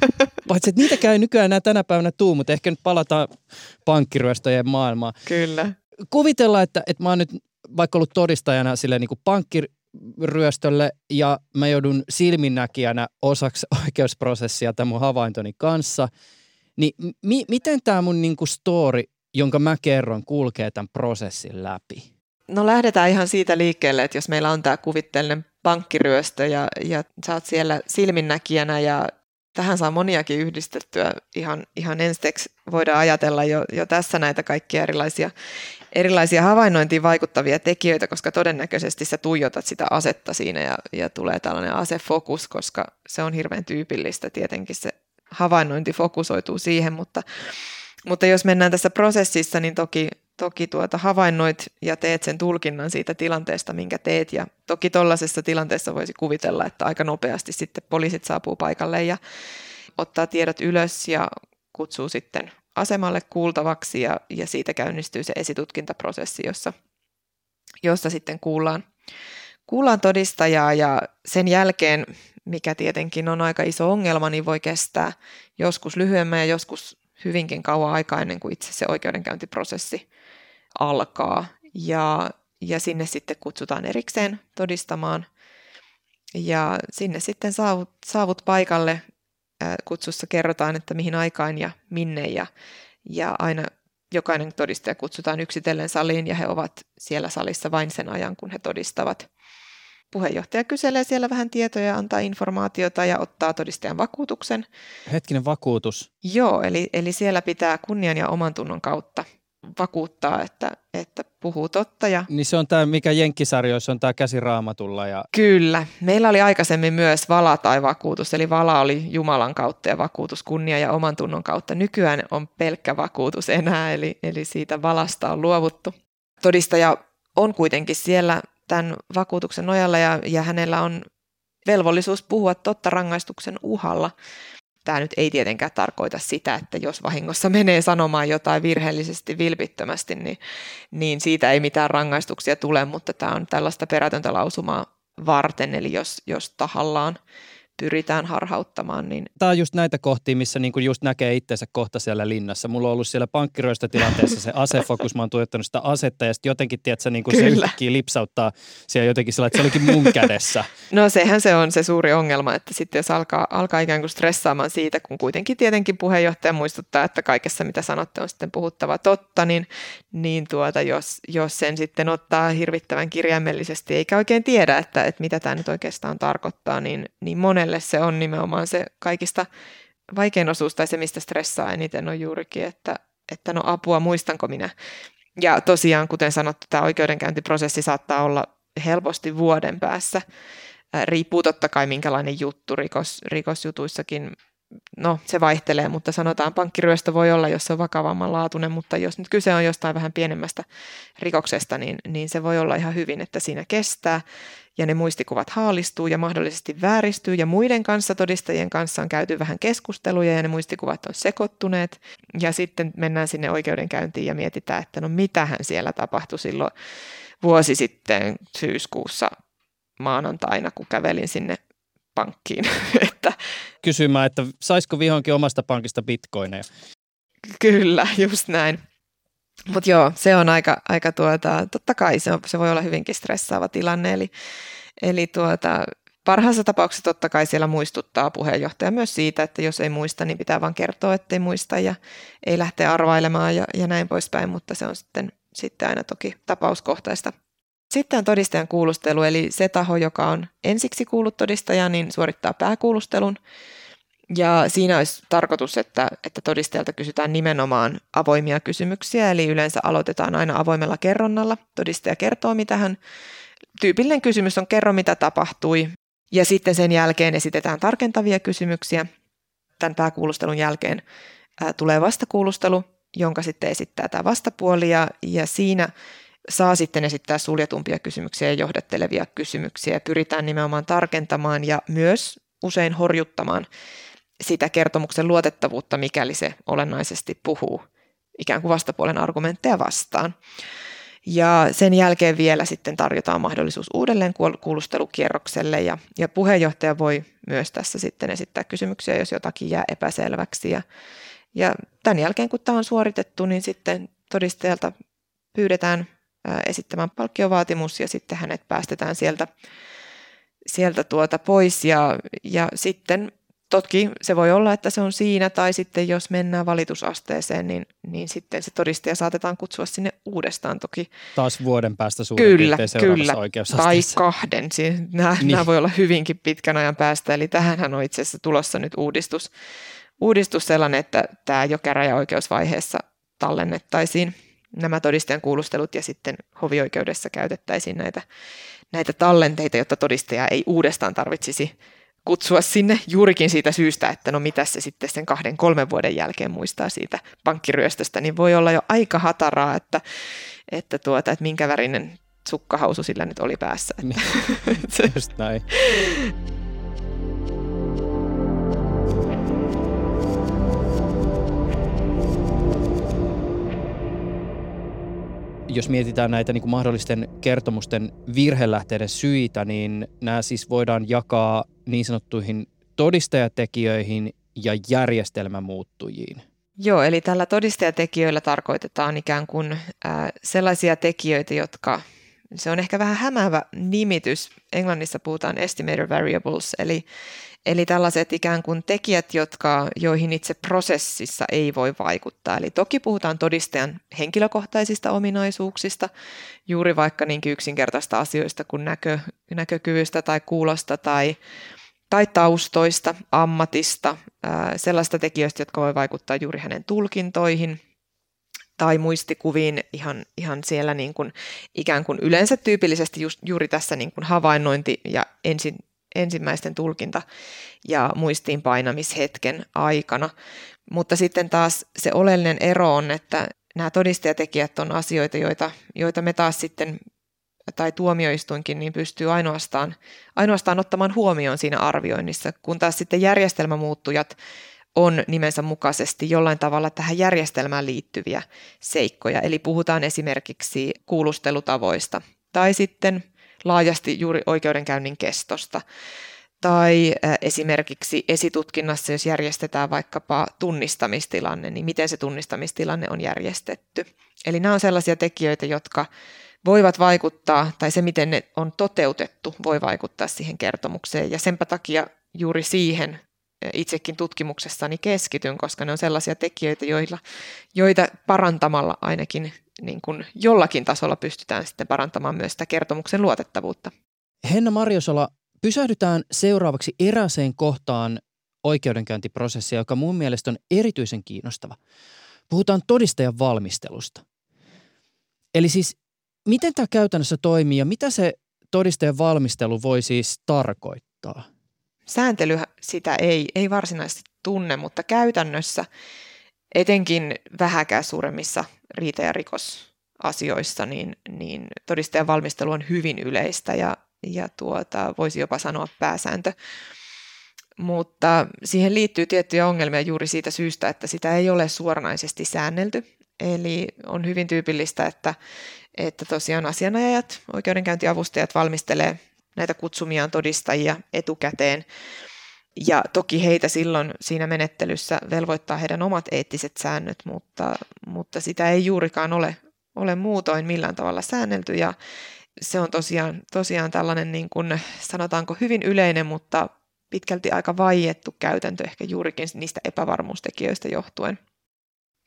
Paitsi, että niitä käy nykyään enää tänä päivänä tuu, mutta ehkä nyt palataan pankkiryöstöjen maailmaan. Kyllä. Kuvitellaan, että, että mä oon nyt vaikka ollut todistajana sille niin kuin pankkiryöstölle ja mä joudun silminnäkijänä osaksi oikeusprosessia tämän mun havaintoni kanssa. Niin mi- miten tämä mun niin kuin story, jonka mä kerron, kulkee tämän prosessin läpi? No lähdetään ihan siitä liikkeelle, että jos meillä on tämä kuvitteellinen pankkiryöstö ja, ja sä oot siellä silminnäkijänä ja tähän saa moniakin yhdistettyä ihan, ihan ensiksi voidaan ajatella jo, jo tässä näitä kaikkia erilaisia, erilaisia havainnointiin vaikuttavia tekijöitä, koska todennäköisesti sä tuijotat sitä asetta siinä ja, ja tulee tällainen asefokus, koska se on hirveän tyypillistä. Tietenkin se havainnointi fokusoituu siihen, mutta, mutta jos mennään tässä prosessissa, niin toki toki tuota havainnoit ja teet sen tulkinnan siitä tilanteesta, minkä teet. Ja toki tuollaisessa tilanteessa voisi kuvitella, että aika nopeasti sitten poliisit saapuu paikalle ja ottaa tiedot ylös ja kutsuu sitten asemalle kuultavaksi ja, ja siitä käynnistyy se esitutkintaprosessi, jossa, jossa sitten kuullaan, kuullaan todistajaa ja sen jälkeen, mikä tietenkin on aika iso ongelma, niin voi kestää joskus lyhyemmän ja joskus hyvinkin kauan aikaa ennen kuin itse se oikeudenkäyntiprosessi alkaa. Ja, ja sinne sitten kutsutaan erikseen todistamaan. Ja sinne sitten saavut, saavut paikalle. Kutsussa kerrotaan, että mihin aikaan ja minne. Ja, ja aina jokainen todistaja kutsutaan yksitellen saliin ja he ovat siellä salissa vain sen ajan, kun he todistavat. Puheenjohtaja kyselee siellä vähän tietoja, antaa informaatiota ja ottaa todistajan vakuutuksen. Hetkinen vakuutus. Joo, eli, eli siellä pitää kunnian ja oman tunnon kautta vakuuttaa, että, että puhuu totta. Ja... Niin se on tämä, mikä Jenkkisarjoissa on tämä käsiraamatulla. Ja... Kyllä. Meillä oli aikaisemmin myös vala tai vakuutus, eli vala oli Jumalan kautta ja vakuutus kunnia ja oman tunnon kautta. Nykyään on pelkkä vakuutus enää, eli, eli siitä valasta on luovuttu. Todistaja on kuitenkin siellä tämän vakuutuksen nojalla ja, ja hänellä on velvollisuus puhua totta rangaistuksen uhalla. Tämä nyt ei tietenkään tarkoita sitä, että jos vahingossa menee sanomaan jotain virheellisesti vilpittömästi, niin, niin siitä ei mitään rangaistuksia tule, mutta tämä on tällaista perätöntä lausumaa varten, eli jos, jos tahallaan pyritään harhauttamaan. Niin... Tämä on just näitä kohtia, missä niinku just näkee itsensä kohta siellä linnassa. Mulla on ollut siellä pankkiroista tilanteessa se asefokus, mä oon tuottanut sitä asetta ja sitten jotenkin, tiedätkö, niinku se yhtäkkiä lipsauttaa siellä jotenkin sillä, että se olikin mun kädessä. No sehän se on se suuri ongelma, että sitten jos alkaa, alkaa ikään kuin stressaamaan siitä, kun kuitenkin tietenkin puheenjohtaja muistuttaa, että kaikessa mitä sanotte on sitten puhuttava totta, niin, niin tuota, jos, jos sen sitten ottaa hirvittävän kirjaimellisesti eikä oikein tiedä, että, että mitä tämä nyt oikeastaan tarkoittaa, niin, niin monen monelle se on nimenomaan se kaikista vaikein osuus tai se, mistä stressaa eniten on juurikin, että, että no apua, muistanko minä. Ja tosiaan, kuten sanottu, tämä oikeudenkäyntiprosessi saattaa olla helposti vuoden päässä. Riippuu totta kai minkälainen juttu rikos, rikosjutuissakin no se vaihtelee, mutta sanotaan pankkiryöstö voi olla, jos se on vakavamman laatuinen, mutta jos nyt kyse on jostain vähän pienemmästä rikoksesta, niin, niin se voi olla ihan hyvin, että siinä kestää ja ne muistikuvat haalistuu ja mahdollisesti vääristyy ja muiden kanssa, todistajien kanssa on käyty vähän keskusteluja ja ne muistikuvat on sekoittuneet ja sitten mennään sinne oikeudenkäyntiin ja mietitään, että no mitähän siellä tapahtui silloin vuosi sitten syyskuussa maanantaina, kun kävelin sinne pankkiin. että, Kysymään, että saisiko vihonkin omasta pankista bitcoineja? Kyllä, just näin. Mutta joo, se on aika, aika tuota, totta kai se, on, se voi olla hyvinkin stressaava tilanne, eli, eli tuota, parhaassa tapauksessa totta kai siellä muistuttaa puheenjohtaja myös siitä, että jos ei muista, niin pitää vaan kertoa, ettei muista ja ei lähteä arvailemaan ja, ja näin poispäin, mutta se on sitten, sitten aina toki tapauskohtaista. Sitten on todistajan kuulustelu, eli se taho, joka on ensiksi kuullut todistajaa, niin suorittaa pääkuulustelun. Ja siinä olisi tarkoitus, että, että todistajalta kysytään nimenomaan avoimia kysymyksiä, eli yleensä aloitetaan aina avoimella kerronnalla. Todistaja kertoo, mitä hän... Tyypillinen kysymys on kerro, mitä tapahtui, ja sitten sen jälkeen esitetään tarkentavia kysymyksiä. Tämän pääkuulustelun jälkeen ää, tulee vastakuulustelu, jonka sitten esittää tämä vastapuoli, ja, ja siinä saa sitten esittää suljetumpia kysymyksiä ja johdattelevia kysymyksiä. Pyritään nimenomaan tarkentamaan ja myös usein horjuttamaan sitä kertomuksen luotettavuutta, mikäli se olennaisesti puhuu ikään kuin vastapuolen argumentteja vastaan. Ja sen jälkeen vielä sitten tarjotaan mahdollisuus uudelleen kuulustelukierrokselle ja, ja puheenjohtaja voi myös tässä sitten esittää kysymyksiä, jos jotakin jää epäselväksi. Ja, ja tämän jälkeen, kun tämä on suoritettu, niin sitten todistajalta pyydetään esittämään palkkiovaatimus ja sitten hänet päästetään sieltä, sieltä tuota pois ja, ja sitten Toki se voi olla, että se on siinä, tai sitten jos mennään valitusasteeseen, niin, niin sitten se todistaja saatetaan kutsua sinne uudestaan toki. Taas vuoden päästä suurin kyllä, kyllä, tai kahden. Siis nämä, niin. nämä voi olla hyvinkin pitkän ajan päästä, eli tähän on itse asiassa tulossa nyt uudistus, uudistus sellainen, että tämä jo käräjäoikeusvaiheessa tallennettaisiin nämä todistajan kuulustelut ja sitten hovioikeudessa käytettäisiin näitä, näitä tallenteita, jotta todistaja ei uudestaan tarvitsisi kutsua sinne juurikin siitä syystä, että no mitä se sitten sen kahden, kolmen vuoden jälkeen muistaa siitä pankkiryöstöstä, niin voi olla jo aika hataraa, että, että, tuota, että minkä värinen sukkahausu sillä nyt oli päässä. Että. Niin, just näin. Jos mietitään näitä niin kuin mahdollisten kertomusten virhelähteiden syitä, niin nämä siis voidaan jakaa niin sanottuihin todistajatekijöihin ja järjestelmämuuttujiin. Joo, eli tällä todistajatekijöillä tarkoitetaan ikään kuin äh, sellaisia tekijöitä, jotka, se on ehkä vähän hämäävä nimitys, englannissa puhutaan estimator variables, eli Eli tällaiset ikään kuin tekijät, jotka, joihin itse prosessissa ei voi vaikuttaa. Eli toki puhutaan todistajan henkilökohtaisista ominaisuuksista, juuri vaikka niin yksinkertaista asioista kuin näkö, näkökyvystä tai kuulosta tai, tai taustoista, ammatista, sellaista tekijöistä, jotka voi vaikuttaa juuri hänen tulkintoihin tai muistikuviin ihan, ihan siellä niin kuin, ikään kuin yleensä tyypillisesti just, juuri tässä niin kuin havainnointi ja ensin ensimmäisten tulkinta- ja muistiinpainamishetken aikana. Mutta sitten taas se oleellinen ero on, että nämä todistajatekijät on asioita, joita, joita me taas sitten tai tuomioistuinkin niin pystyy ainoastaan, ainoastaan ottamaan huomioon siinä arvioinnissa, kun taas sitten järjestelmämuuttujat on nimensä mukaisesti jollain tavalla tähän järjestelmään liittyviä seikkoja. Eli puhutaan esimerkiksi kuulustelutavoista tai sitten laajasti juuri oikeudenkäynnin kestosta. Tai esimerkiksi esitutkinnassa, jos järjestetään vaikkapa tunnistamistilanne, niin miten se tunnistamistilanne on järjestetty. Eli nämä on sellaisia tekijöitä, jotka voivat vaikuttaa, tai se miten ne on toteutettu, voi vaikuttaa siihen kertomukseen. Ja senpä takia juuri siihen itsekin tutkimuksessani keskityn, koska ne on sellaisia tekijöitä, joilla, joita parantamalla ainakin niin kuin jollakin tasolla pystytään sitten parantamaan myös sitä kertomuksen luotettavuutta. Henna Marjosola, pysähdytään seuraavaksi eräseen kohtaan oikeudenkäyntiprosessia, joka mun mielestä on erityisen kiinnostava. Puhutaan todistajan valmistelusta. Eli siis miten tämä käytännössä toimii ja mitä se todistajan valmistelu voi siis tarkoittaa? Sääntely sitä ei, ei varsinaisesti tunne, mutta käytännössä etenkin vähäkään suuremmissa riita- ja rikosasioissa, niin, niin todistajan valmistelu on hyvin yleistä ja, ja tuota, voisi jopa sanoa pääsääntö. Mutta siihen liittyy tiettyjä ongelmia juuri siitä syystä, että sitä ei ole suoranaisesti säännelty. Eli on hyvin tyypillistä, että, että tosiaan asianajajat, oikeudenkäyntiavustajat valmistelee näitä kutsumiaan todistajia etukäteen Ja toki heitä silloin siinä menettelyssä velvoittaa heidän omat eettiset säännöt, mutta, mutta sitä ei juurikaan ole, ole muutoin millään tavalla säännelty. Ja se on tosiaan, tosiaan tällainen, niin kuin, sanotaanko hyvin yleinen, mutta pitkälti aika vaiettu käytäntö ehkä juurikin niistä epävarmuustekijöistä johtuen.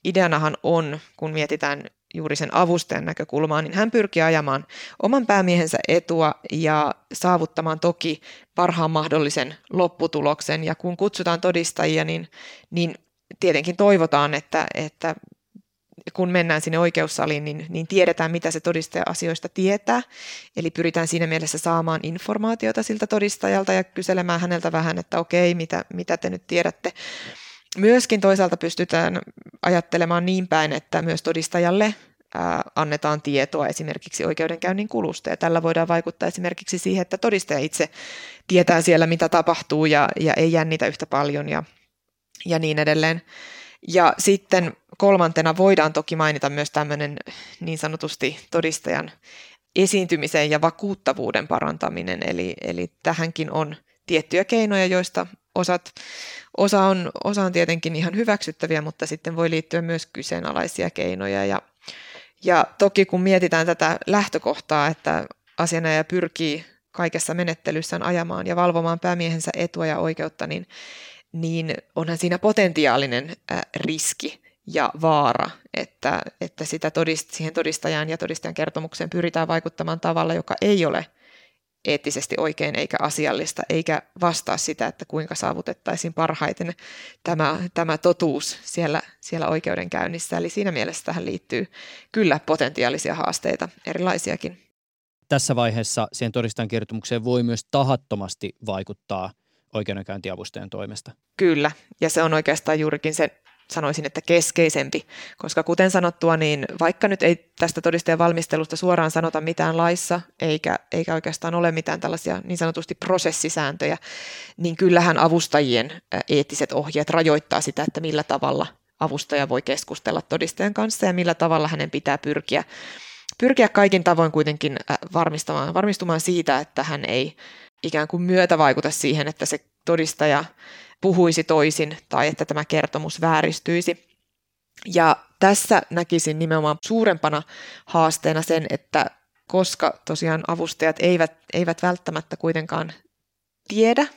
Ideanahan on, kun mietitään juuri sen avustajan näkökulmaa, niin hän pyrkii ajamaan oman päämiehensä etua ja saavuttamaan toki parhaan mahdollisen lopputuloksen. Ja kun kutsutaan todistajia, niin, niin tietenkin toivotaan, että, että kun mennään sinne oikeussaliin, niin, niin tiedetään, mitä se todistaja asioista tietää. Eli pyritään siinä mielessä saamaan informaatiota siltä todistajalta ja kyselemään häneltä vähän, että okei, mitä, mitä te nyt tiedätte. Myöskin toisaalta pystytään ajattelemaan niin päin, että myös todistajalle annetaan tietoa esimerkiksi oikeudenkäynnin kulusta. Ja tällä voidaan vaikuttaa esimerkiksi siihen, että todistaja itse tietää siellä, mitä tapahtuu ja, ja ei jännitä yhtä paljon ja, ja niin edelleen. Ja sitten kolmantena voidaan toki mainita myös tämmöinen niin sanotusti todistajan esiintymisen ja vakuuttavuuden parantaminen. Eli, eli tähänkin on tiettyjä keinoja, joista osat, osa, on, osa on tietenkin ihan hyväksyttäviä, mutta sitten voi liittyä myös kyseenalaisia keinoja. Ja, ja toki kun mietitään tätä lähtökohtaa, että asianajaja pyrkii kaikessa menettelyssään ajamaan ja valvomaan päämiehensä etua ja oikeutta, niin, niin onhan siinä potentiaalinen riski ja vaara, että, että sitä todist, siihen todistajan ja todistajan kertomukseen pyritään vaikuttamaan tavalla, joka ei ole eettisesti oikein eikä asiallista, eikä vastaa sitä, että kuinka saavutettaisiin parhaiten tämä, tämä totuus siellä, siellä oikeudenkäynnissä. Eli siinä mielessä tähän liittyy kyllä potentiaalisia haasteita, erilaisiakin. Tässä vaiheessa siihen todistajan kertomukseen voi myös tahattomasti vaikuttaa oikeudenkäyntiavustajan toimesta. Kyllä, ja se on oikeastaan juurikin se sanoisin, että keskeisempi, koska kuten sanottua, niin vaikka nyt ei tästä todistajan valmistelusta suoraan sanota mitään laissa, eikä, eikä oikeastaan ole mitään tällaisia niin sanotusti prosessisääntöjä, niin kyllähän avustajien eettiset ohjeet rajoittaa sitä, että millä tavalla avustaja voi keskustella todistajan kanssa ja millä tavalla hänen pitää pyrkiä, pyrkiä kaikin tavoin kuitenkin varmistamaan, varmistumaan siitä, että hän ei ikään kuin myötä vaikuta siihen, että se todistaja puhuisi toisin tai että tämä kertomus vääristyisi. Ja tässä näkisin nimenomaan suurempana haasteena sen, että koska tosiaan avustajat eivät, eivät välttämättä kuitenkaan tiedä,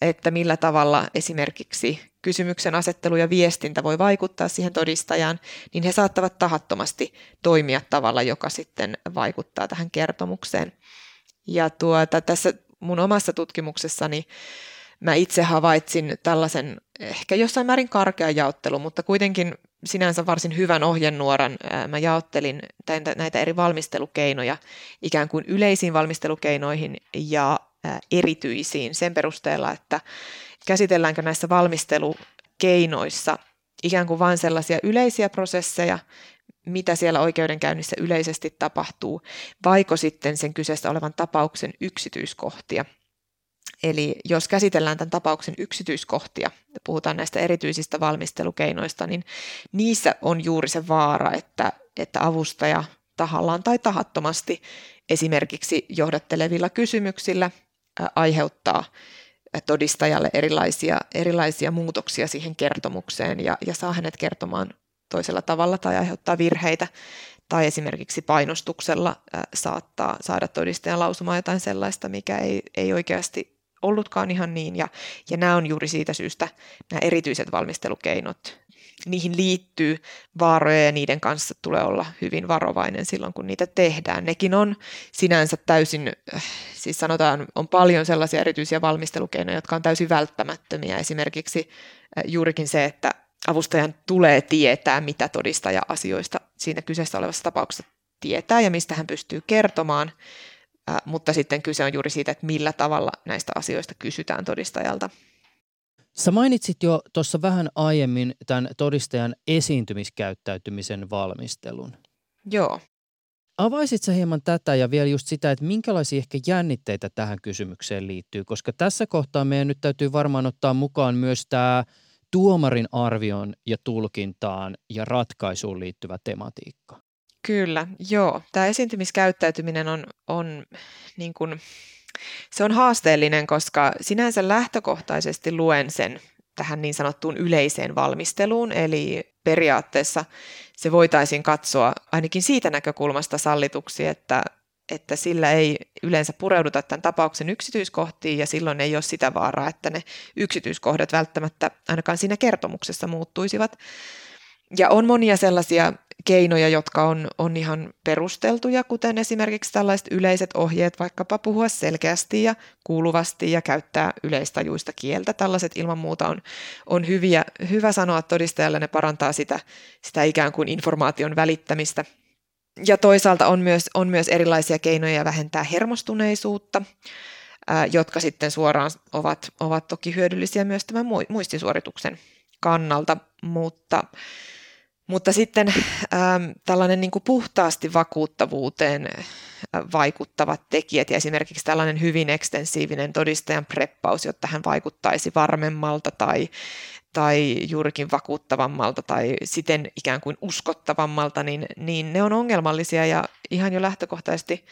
että millä tavalla esimerkiksi kysymyksen asettelu ja viestintä voi vaikuttaa siihen todistajaan, niin he saattavat tahattomasti toimia tavalla, joka sitten vaikuttaa tähän kertomukseen. Ja tuota, tässä mun omassa tutkimuksessani mä itse havaitsin tällaisen ehkä jossain määrin karkean jaottelun, mutta kuitenkin sinänsä varsin hyvän ohjenuoran. Mä jaottelin näitä eri valmistelukeinoja ikään kuin yleisiin valmistelukeinoihin ja erityisiin sen perusteella, että käsitelläänkö näissä valmistelukeinoissa ikään kuin vain sellaisia yleisiä prosesseja, mitä siellä oikeudenkäynnissä yleisesti tapahtuu, vaiko sitten sen kyseessä olevan tapauksen yksityiskohtia – Eli jos käsitellään tämän tapauksen yksityiskohtia, puhutaan näistä erityisistä valmistelukeinoista, niin niissä on juuri se vaara, että, että avustaja tahallaan tai tahattomasti esimerkiksi johdattelevilla kysymyksillä aiheuttaa todistajalle erilaisia, erilaisia muutoksia siihen kertomukseen ja, ja saa hänet kertomaan toisella tavalla tai aiheuttaa virheitä tai esimerkiksi painostuksella saattaa saada todistajan lausumaan jotain sellaista, mikä ei, ei oikeasti ollutkaan ihan niin. Ja, ja nämä on juuri siitä syystä nämä erityiset valmistelukeinot. Niihin liittyy vaaroja ja niiden kanssa tulee olla hyvin varovainen silloin, kun niitä tehdään. Nekin on sinänsä täysin, äh, siis sanotaan, on paljon sellaisia erityisiä valmistelukeinoja, jotka on täysin välttämättömiä. Esimerkiksi äh, juurikin se, että avustajan tulee tietää, mitä todistaja asioista siinä kyseessä olevassa tapauksessa tietää ja mistä hän pystyy kertomaan mutta sitten kyse on juuri siitä, että millä tavalla näistä asioista kysytään todistajalta. Sä mainitsit jo tuossa vähän aiemmin tämän todistajan esiintymiskäyttäytymisen valmistelun. Joo. Avaisit sä hieman tätä ja vielä just sitä, että minkälaisia ehkä jännitteitä tähän kysymykseen liittyy, koska tässä kohtaa meidän nyt täytyy varmaan ottaa mukaan myös tämä tuomarin arvion ja tulkintaan ja ratkaisuun liittyvä tematiikka. Kyllä, joo. Tämä esiintymiskäyttäytyminen on, on niin kuin Se on haasteellinen, koska sinänsä lähtökohtaisesti luen sen tähän niin sanottuun yleiseen valmisteluun, eli periaatteessa se voitaisiin katsoa ainakin siitä näkökulmasta sallituksi, että, että sillä ei yleensä pureuduta tämän tapauksen yksityiskohtiin ja silloin ei ole sitä vaaraa, että ne yksityiskohdat välttämättä ainakaan siinä kertomuksessa muuttuisivat. Ja on monia sellaisia keinoja, jotka on, on ihan perusteltuja, kuten esimerkiksi tällaiset yleiset ohjeet, vaikkapa puhua selkeästi ja kuuluvasti ja käyttää yleistajuista kieltä. Tällaiset ilman muuta on, on hyviä, hyvä sanoa todistajalle, ne parantaa sitä, sitä ikään kuin informaation välittämistä. Ja toisaalta on myös, on myös erilaisia keinoja vähentää hermostuneisuutta, ää, jotka sitten suoraan ovat, ovat toki hyödyllisiä myös tämän muistisuorituksen kannalta, mutta mutta sitten ähm, tällainen niin kuin puhtaasti vakuuttavuuteen äh, vaikuttavat tekijät ja esimerkiksi tällainen hyvin ekstensiivinen todistajan preppaus, jotta hän vaikuttaisi varmemmalta tai, tai juurikin vakuuttavammalta tai siten ikään kuin uskottavammalta, niin, niin ne on ongelmallisia ja ihan jo lähtökohtaisesti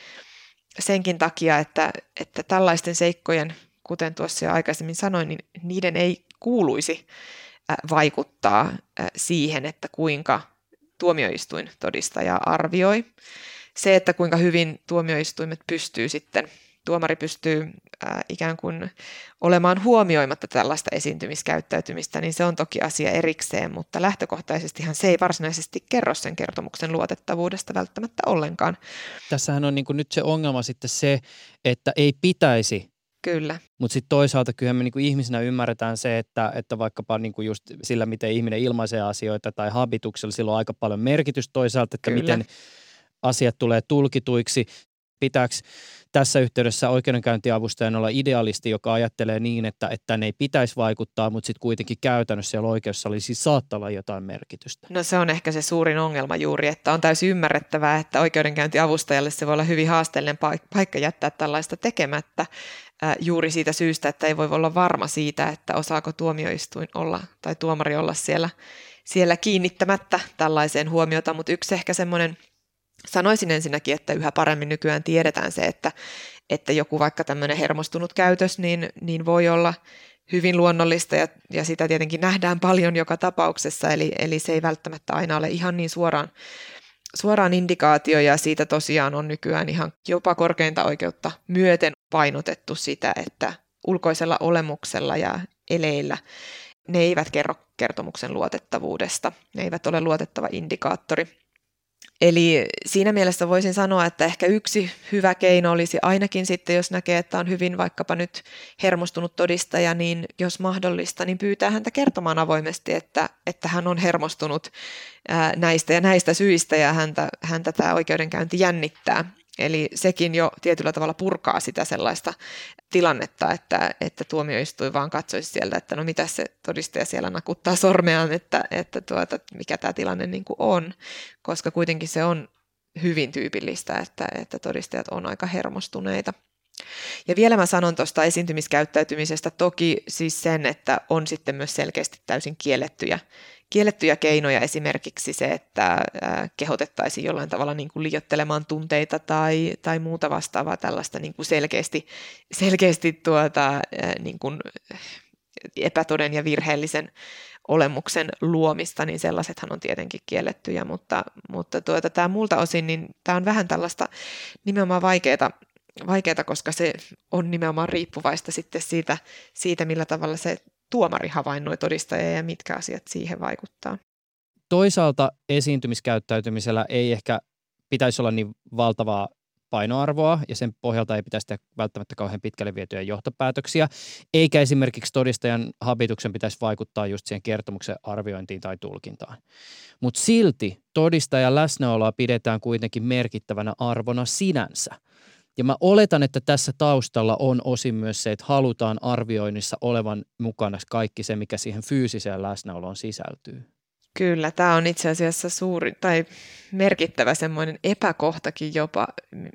senkin takia, että, että tällaisten seikkojen, kuten tuossa jo aikaisemmin sanoin, niin niiden ei kuuluisi vaikuttaa siihen, että kuinka tuomioistuin todistaja arvioi. Se, että kuinka hyvin tuomioistuimet pystyy sitten, tuomari pystyy ikään kuin olemaan huomioimatta tällaista esiintymiskäyttäytymistä, niin se on toki asia erikseen, mutta lähtökohtaisestihan se ei varsinaisesti kerro sen kertomuksen luotettavuudesta välttämättä ollenkaan. Tässähän on niin nyt se ongelma sitten se, että ei pitäisi Kyllä. Mutta sitten toisaalta kyllähän me niinku ihmisinä ymmärretään se, että, että vaikkapa niinku just sillä, miten ihminen ilmaisee asioita tai habituksella, sillä on aika paljon merkitystä toisaalta, että Kyllä. miten asiat tulee tulkituiksi. Pitääkö tässä yhteydessä oikeudenkäyntiavustajan olla idealisti, joka ajattelee niin, että, että ne ei pitäisi vaikuttaa, mutta sitten kuitenkin käytännössä siellä oikeussa olisi siis saattaa olla jotain merkitystä. No se on ehkä se suurin ongelma juuri, että on täysin ymmärrettävää, että oikeudenkäyntiavustajalle se voi olla hyvin haasteellinen paikka jättää tällaista tekemättä juuri siitä syystä, että ei voi olla varma siitä, että osaako tuomioistuin olla tai tuomari olla siellä, siellä kiinnittämättä tällaiseen huomiota, mutta yksi ehkä semmoinen, sanoisin ensinnäkin, että yhä paremmin nykyään tiedetään se, että, että joku vaikka tämmöinen hermostunut käytös, niin, niin voi olla hyvin luonnollista ja, ja sitä tietenkin nähdään paljon joka tapauksessa, eli, eli se ei välttämättä aina ole ihan niin suoraan suoraan indikaatio ja siitä tosiaan on nykyään ihan jopa korkeinta oikeutta myöten painotettu sitä, että ulkoisella olemuksella ja eleillä ne eivät kerro kertomuksen luotettavuudesta. Ne eivät ole luotettava indikaattori. Eli siinä mielessä voisin sanoa, että ehkä yksi hyvä keino olisi ainakin sitten, jos näkee, että on hyvin vaikkapa nyt hermostunut todistaja, niin jos mahdollista, niin pyytää häntä kertomaan avoimesti, että, että hän on hermostunut näistä ja näistä syistä ja häntä, häntä tämä oikeudenkäynti jännittää. Eli sekin jo tietyllä tavalla purkaa sitä sellaista tilannetta, että, että tuomioistuin vaan katsoisi sieltä, että no mitä se todistaja siellä nakuttaa sormeaan, että, että tuota, mikä tämä tilanne niin kuin on, koska kuitenkin se on hyvin tyypillistä, että, että todistajat on aika hermostuneita. Ja vielä mä sanon tuosta esiintymiskäyttäytymisestä toki siis sen, että on sitten myös selkeästi täysin kiellettyjä kiellettyjä keinoja esimerkiksi se, että kehotettaisiin jollain tavalla niin kuin liiottelemaan tunteita tai, tai muuta vastaavaa tällaista niin kuin selkeästi, selkeästi tuota, niin kuin epätoden ja virheellisen olemuksen luomista, niin sellaisethan on tietenkin kiellettyjä, mutta, mutta tuota, tämä muulta osin, niin tämä on vähän tällaista nimenomaan vaikeaa, vaikeaa, koska se on nimenomaan riippuvaista sitten siitä, siitä, millä tavalla se tuomari havainnoi todistajia ja mitkä asiat siihen vaikuttaa. Toisaalta esiintymiskäyttäytymisellä ei ehkä pitäisi olla niin valtavaa painoarvoa ja sen pohjalta ei pitäisi tehdä välttämättä kauhean pitkälle vietyjä johtopäätöksiä, eikä esimerkiksi todistajan habituksen pitäisi vaikuttaa just siihen kertomuksen arviointiin tai tulkintaan. Mutta silti todistajan läsnäoloa pidetään kuitenkin merkittävänä arvona sinänsä – ja mä oletan, että tässä taustalla on osin myös se, että halutaan arvioinnissa olevan mukana kaikki se, mikä siihen fyysiseen läsnäoloon sisältyy. Kyllä, tämä on itse asiassa suuri tai merkittävä semmoinen epäkohtakin jopa,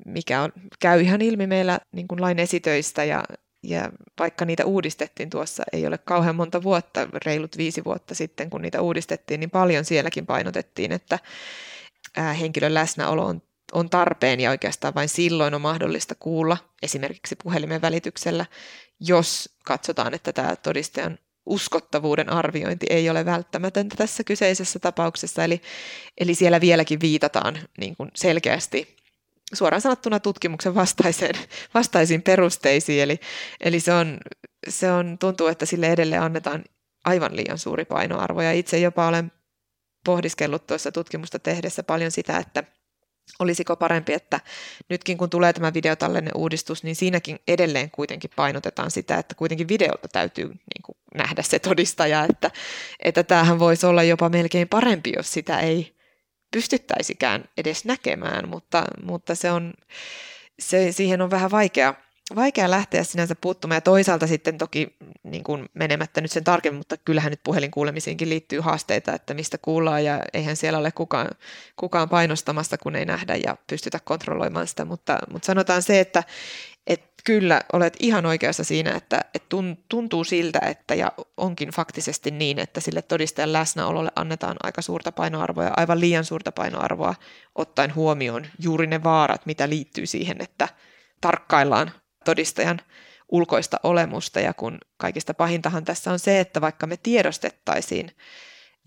mikä on, käy ihan ilmi meillä niin kuin lain esitöistä ja, ja vaikka niitä uudistettiin tuossa, ei ole kauhean monta vuotta, reilut viisi vuotta sitten, kun niitä uudistettiin, niin paljon sielläkin painotettiin, että henkilön läsnäolo on on tarpeen ja oikeastaan vain silloin on mahdollista kuulla esimerkiksi puhelimen välityksellä, jos katsotaan, että tämä todistajan uskottavuuden arviointi ei ole välttämätöntä tässä kyseisessä tapauksessa. Eli, eli siellä vieläkin viitataan niin kuin selkeästi suoraan sanottuna tutkimuksen vastaiseen, vastaisiin perusteisiin. Eli, eli se, on, se on, tuntuu, että sille edelleen annetaan aivan liian suuri painoarvo. Ja itse jopa olen pohdiskellut tuossa tutkimusta tehdessä paljon sitä, että – olisiko parempi, että nytkin kun tulee tämä videotallenne uudistus, niin siinäkin edelleen kuitenkin painotetaan sitä, että kuitenkin videolta täytyy niin kuin nähdä se todistaja, että, että tämähän voisi olla jopa melkein parempi, jos sitä ei pystyttäisikään edes näkemään, mutta, mutta se on, se, siihen on vähän vaikea vaikea lähteä sinänsä puuttumaan. Ja toisaalta sitten toki niin kuin menemättä nyt sen tarkemmin, mutta kyllähän nyt puhelinkuulemisiinkin liittyy haasteita, että mistä kuullaan. Ja eihän siellä ole kukaan, kukaan painostamassa, kun ei nähdä ja pystytä kontrolloimaan sitä, mutta, mutta sanotaan se, että, että kyllä olet ihan oikeassa siinä, että, että tuntuu siltä, että ja onkin faktisesti niin, että sille todistajan läsnäololle annetaan aika suurta painoarvoa ja aivan liian suurta painoarvoa ottaen huomioon juuri ne vaarat, mitä liittyy siihen, että tarkkaillaan todistajan ulkoista olemusta ja kun kaikista pahintahan tässä on se, että vaikka me tiedostettaisiin,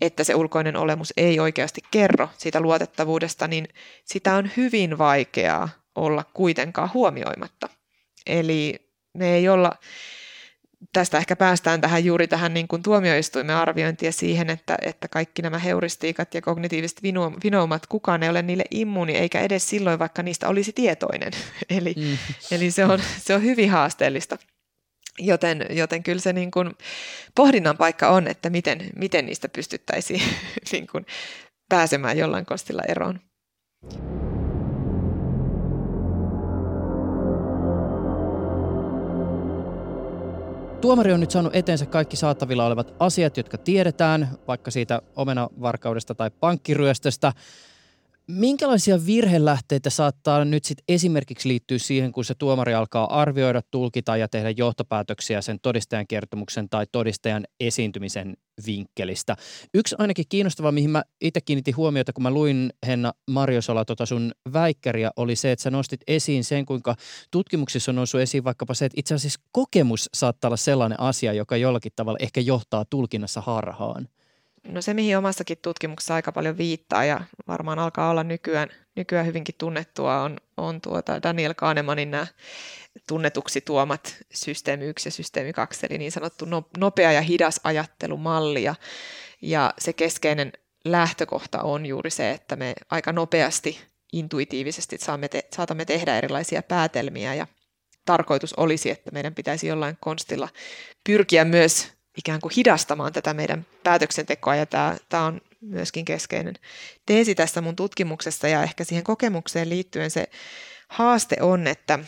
että se ulkoinen olemus ei oikeasti kerro siitä luotettavuudesta, niin sitä on hyvin vaikeaa olla kuitenkaan huomioimatta. Eli me ei olla, tästä ehkä päästään tähän juuri tähän niin kuin tuomioistuimen arviointiin siihen, että, että kaikki nämä heuristiikat ja kognitiiviset vinoumat, kukaan ei ole niille immuuni, eikä edes silloin, vaikka niistä olisi tietoinen. eli, mm. eli se, on, se on hyvin haasteellista. Joten, joten kyllä se niin kuin pohdinnan paikka on, että miten, miten niistä pystyttäisiin niin kuin pääsemään jollain kostilla eroon. Tuomari on nyt saanut eteensä kaikki saatavilla olevat asiat, jotka tiedetään, vaikka siitä omenavarkaudesta tai pankkiryöstöstä. Minkälaisia virhelähteitä saattaa nyt sit esimerkiksi liittyä siihen, kun se tuomari alkaa arvioida, tulkita ja tehdä johtopäätöksiä sen todistajan kertomuksen tai todistajan esiintymisen vinkkelistä. Yksi ainakin kiinnostava, mihin mä itse kiinnitin huomiota, kun mä luin Henna Marjosola tota sun väikkäriä, oli se, että sä nostit esiin sen, kuinka tutkimuksissa on noussut esiin vaikkapa se, että itse asiassa kokemus saattaa olla sellainen asia, joka jollakin tavalla ehkä johtaa tulkinnassa harhaan. No se, mihin omassakin tutkimuksessa aika paljon viittaa ja varmaan alkaa olla nykyään, nykyään hyvinkin tunnettua, on, on tuota Daniel Kahnemanin nämä tunnetuksi tuomat systeemi 1 ja systeemi 2, eli niin sanottu no, nopea ja hidas ajattelumalli. Ja, ja se keskeinen lähtökohta on juuri se, että me aika nopeasti intuitiivisesti saamme te, saatamme tehdä erilaisia päätelmiä ja tarkoitus olisi, että meidän pitäisi jollain konstilla pyrkiä myös ikään kuin hidastamaan tätä meidän päätöksentekoa ja tämä, tämä on myöskin keskeinen teesi tässä mun tutkimuksessa ja ehkä siihen kokemukseen liittyen se haaste on, että,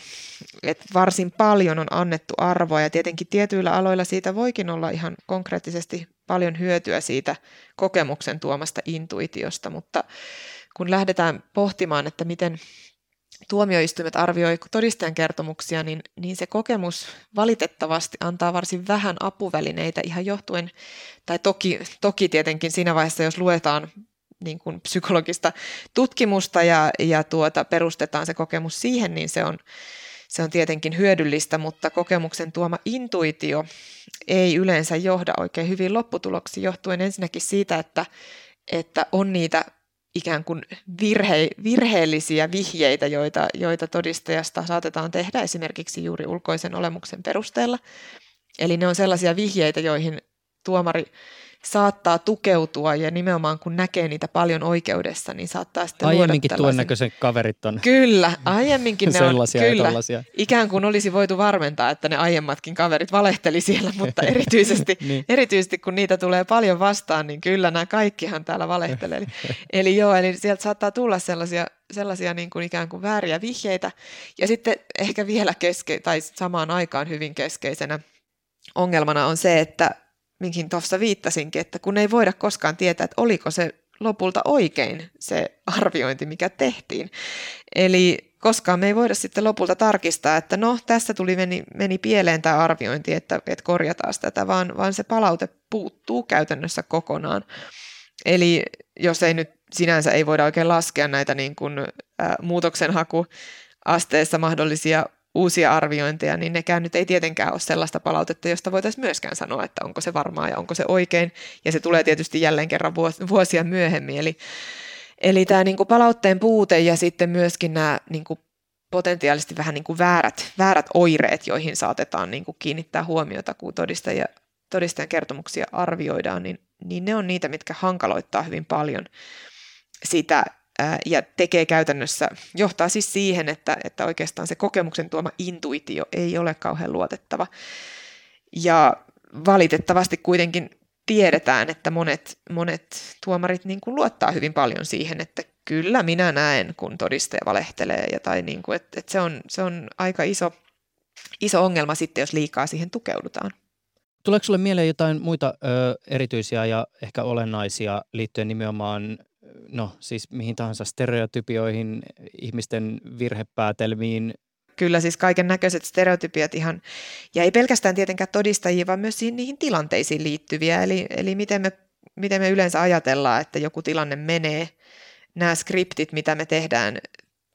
että varsin paljon on annettu arvoa ja tietenkin tietyillä aloilla siitä voikin olla ihan konkreettisesti paljon hyötyä siitä kokemuksen tuomasta intuitiosta, mutta kun lähdetään pohtimaan, että miten tuomioistuimet arvioi todistajan kertomuksia, niin, niin se kokemus valitettavasti antaa varsin vähän apuvälineitä ihan johtuen, tai toki, toki tietenkin siinä vaiheessa, jos luetaan niin kuin psykologista tutkimusta ja, ja tuota, perustetaan se kokemus siihen, niin se on, se on tietenkin hyödyllistä, mutta kokemuksen tuoma intuitio ei yleensä johda oikein hyvin lopputuloksi johtuen ensinnäkin siitä, että, että on niitä ikään kuin virhe, virheellisiä vihjeitä, joita, joita todistajasta saatetaan tehdä esimerkiksi juuri ulkoisen olemuksen perusteella. Eli ne on sellaisia vihjeitä, joihin tuomari saattaa tukeutua ja nimenomaan kun näkee niitä paljon oikeudessa, niin saattaa sitten Aiemminkin tuon näköisen kaverit on. Kyllä, aiemminkin ne sellaisia on, kyllä, ikään kuin olisi voitu varmentaa, että ne aiemmatkin kaverit valehteli siellä, mutta erityisesti, niin. erityisesti kun niitä tulee paljon vastaan, niin kyllä nämä kaikkihan täällä valehtelee. Eli, eli joo, eli sieltä saattaa tulla sellaisia, sellaisia niin kuin ikään kuin vääriä vihjeitä. Ja sitten ehkä vielä keske, tai samaan aikaan hyvin keskeisenä ongelmana on se, että minkin tuossa viittasinkin, että kun ei voida koskaan tietää, että oliko se lopulta oikein se arviointi, mikä tehtiin. Eli koskaan me ei voida sitten lopulta tarkistaa, että no tässä tuli meni, meni pieleen tämä arviointi, että, että korjataan tätä, vaan, vaan se palaute puuttuu käytännössä kokonaan. Eli jos ei nyt sinänsä ei voida oikein laskea näitä niin kuin, ä, muutoksenhakuasteessa mahdollisia uusia arviointeja, niin nekään nyt ei tietenkään ole sellaista palautetta, josta voitaisiin myöskään sanoa, että onko se varmaa ja onko se oikein. Ja se tulee tietysti jälleen kerran vuosia myöhemmin. Eli, eli tämä niin kuin palautteen puute ja sitten myöskin nämä niin kuin potentiaalisesti vähän niin kuin väärät, väärät oireet, joihin saatetaan niin kuin kiinnittää huomiota, kun todistaja, todistajan kertomuksia arvioidaan, niin, niin ne on niitä, mitkä hankaloittaa hyvin paljon sitä ja tekee käytännössä, johtaa siis siihen, että, että oikeastaan se kokemuksen tuoma intuitio ei ole kauhean luotettava. Ja valitettavasti kuitenkin tiedetään, että monet, monet tuomarit niin kuin luottaa hyvin paljon siihen, että kyllä minä näen, kun todistaja valehtelee. Ja tai niin kuin, että, että se, on, se on aika iso, iso ongelma sitten, jos liikaa siihen tukeudutaan. Tuleeko sinulle mieleen jotain muita ö, erityisiä ja ehkä olennaisia liittyen nimenomaan no siis mihin tahansa stereotypioihin, ihmisten virhepäätelmiin. Kyllä siis kaiken näköiset stereotypiat ihan, ja ei pelkästään tietenkään todistajia, vaan myös niihin tilanteisiin liittyviä. Eli, eli miten, me, miten me yleensä ajatellaan, että joku tilanne menee, nämä skriptit, mitä me tehdään,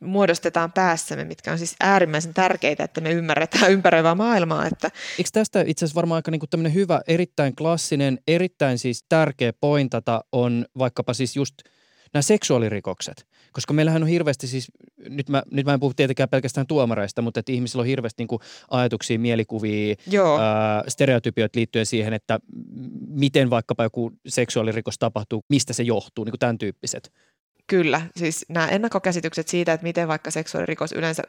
muodostetaan päässämme, mitkä on siis äärimmäisen tärkeitä, että me ymmärretään ympäröivää maailmaa. Että... Eikö tästä itse asiassa varmaan aika niin hyvä, erittäin klassinen, erittäin siis tärkeä pointata on vaikkapa siis just – nämä seksuaalirikokset. Koska meillähän on hirveästi siis, nyt mä, nyt mä en puhu tietenkään pelkästään tuomareista, mutta että ihmisillä on hirveästi niin kuin ajatuksia, mielikuvia, ää, stereotypioita liittyen siihen, että miten vaikkapa joku seksuaalirikos tapahtuu, mistä se johtuu, niin kuin tämän tyyppiset. Kyllä, siis nämä ennakkokäsitykset siitä, että miten vaikka seksuaalirikos yleensä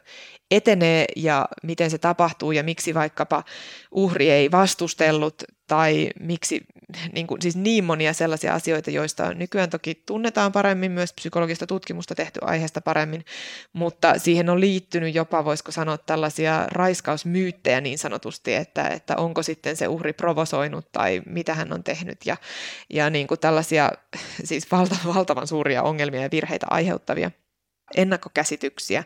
etenee ja miten se tapahtuu ja miksi vaikkapa uhri ei vastustellut tai miksi, niin, kuin, siis niin monia sellaisia asioita, joista nykyään toki tunnetaan paremmin, myös psykologista tutkimusta tehty aiheesta paremmin, mutta siihen on liittynyt jopa, voisiko sanoa, tällaisia raiskausmyyttejä niin sanotusti, että, että onko sitten se uhri provosoinut tai mitä hän on tehnyt. Ja, ja niin kuin tällaisia siis valta, valtavan suuria ongelmia ja virheitä aiheuttavia ennakkokäsityksiä,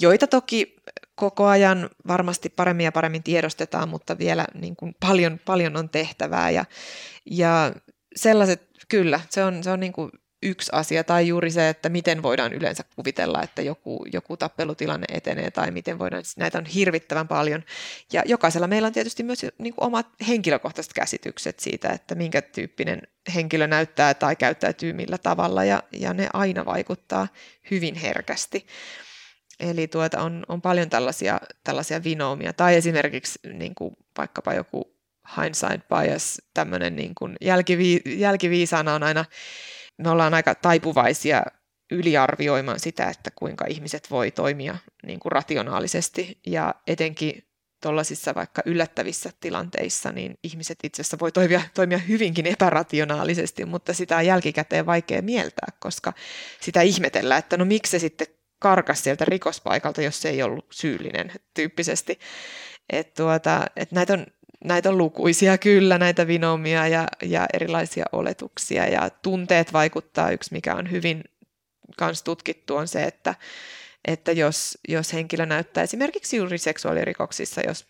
joita toki koko ajan varmasti paremmin ja paremmin tiedostetaan, mutta vielä niin kuin paljon, paljon on tehtävää. Ja, ja sellaiset, kyllä, se on, se on niin kuin yksi asia, tai juuri se, että miten voidaan yleensä kuvitella, että joku, joku tappelutilanne etenee, tai miten voidaan, näitä on hirvittävän paljon. Ja jokaisella meillä on tietysti myös niin kuin omat henkilökohtaiset käsitykset siitä, että minkä tyyppinen henkilö näyttää tai käyttäytyy millä tavalla, ja, ja ne aina vaikuttaa hyvin herkästi. Eli tuota on, on paljon tällaisia, tällaisia vinoumia. Tai esimerkiksi niin kuin vaikkapa joku hindsight bias, tämmöinen niin kuin jälkivi, jälkiviisaana on aina, me ollaan aika taipuvaisia yliarvioimaan sitä, että kuinka ihmiset voi toimia niin kuin rationaalisesti ja etenkin tuollaisissa vaikka yllättävissä tilanteissa, niin ihmiset itse asiassa voi toimia, toimia hyvinkin epärationaalisesti, mutta sitä on jälkikäteen vaikea mieltää, koska sitä ihmetellään, että no miksi se sitten karkas sieltä rikospaikalta, jos ei ollut syyllinen tyyppisesti. Et tuota, et näitä, on, näitä on lukuisia kyllä, näitä vinomia ja, ja erilaisia oletuksia ja tunteet vaikuttaa. Yksi, mikä on hyvin kans tutkittu, on se, että, että jos, jos henkilö näyttää esimerkiksi juuri seksuaalirikoksissa, jos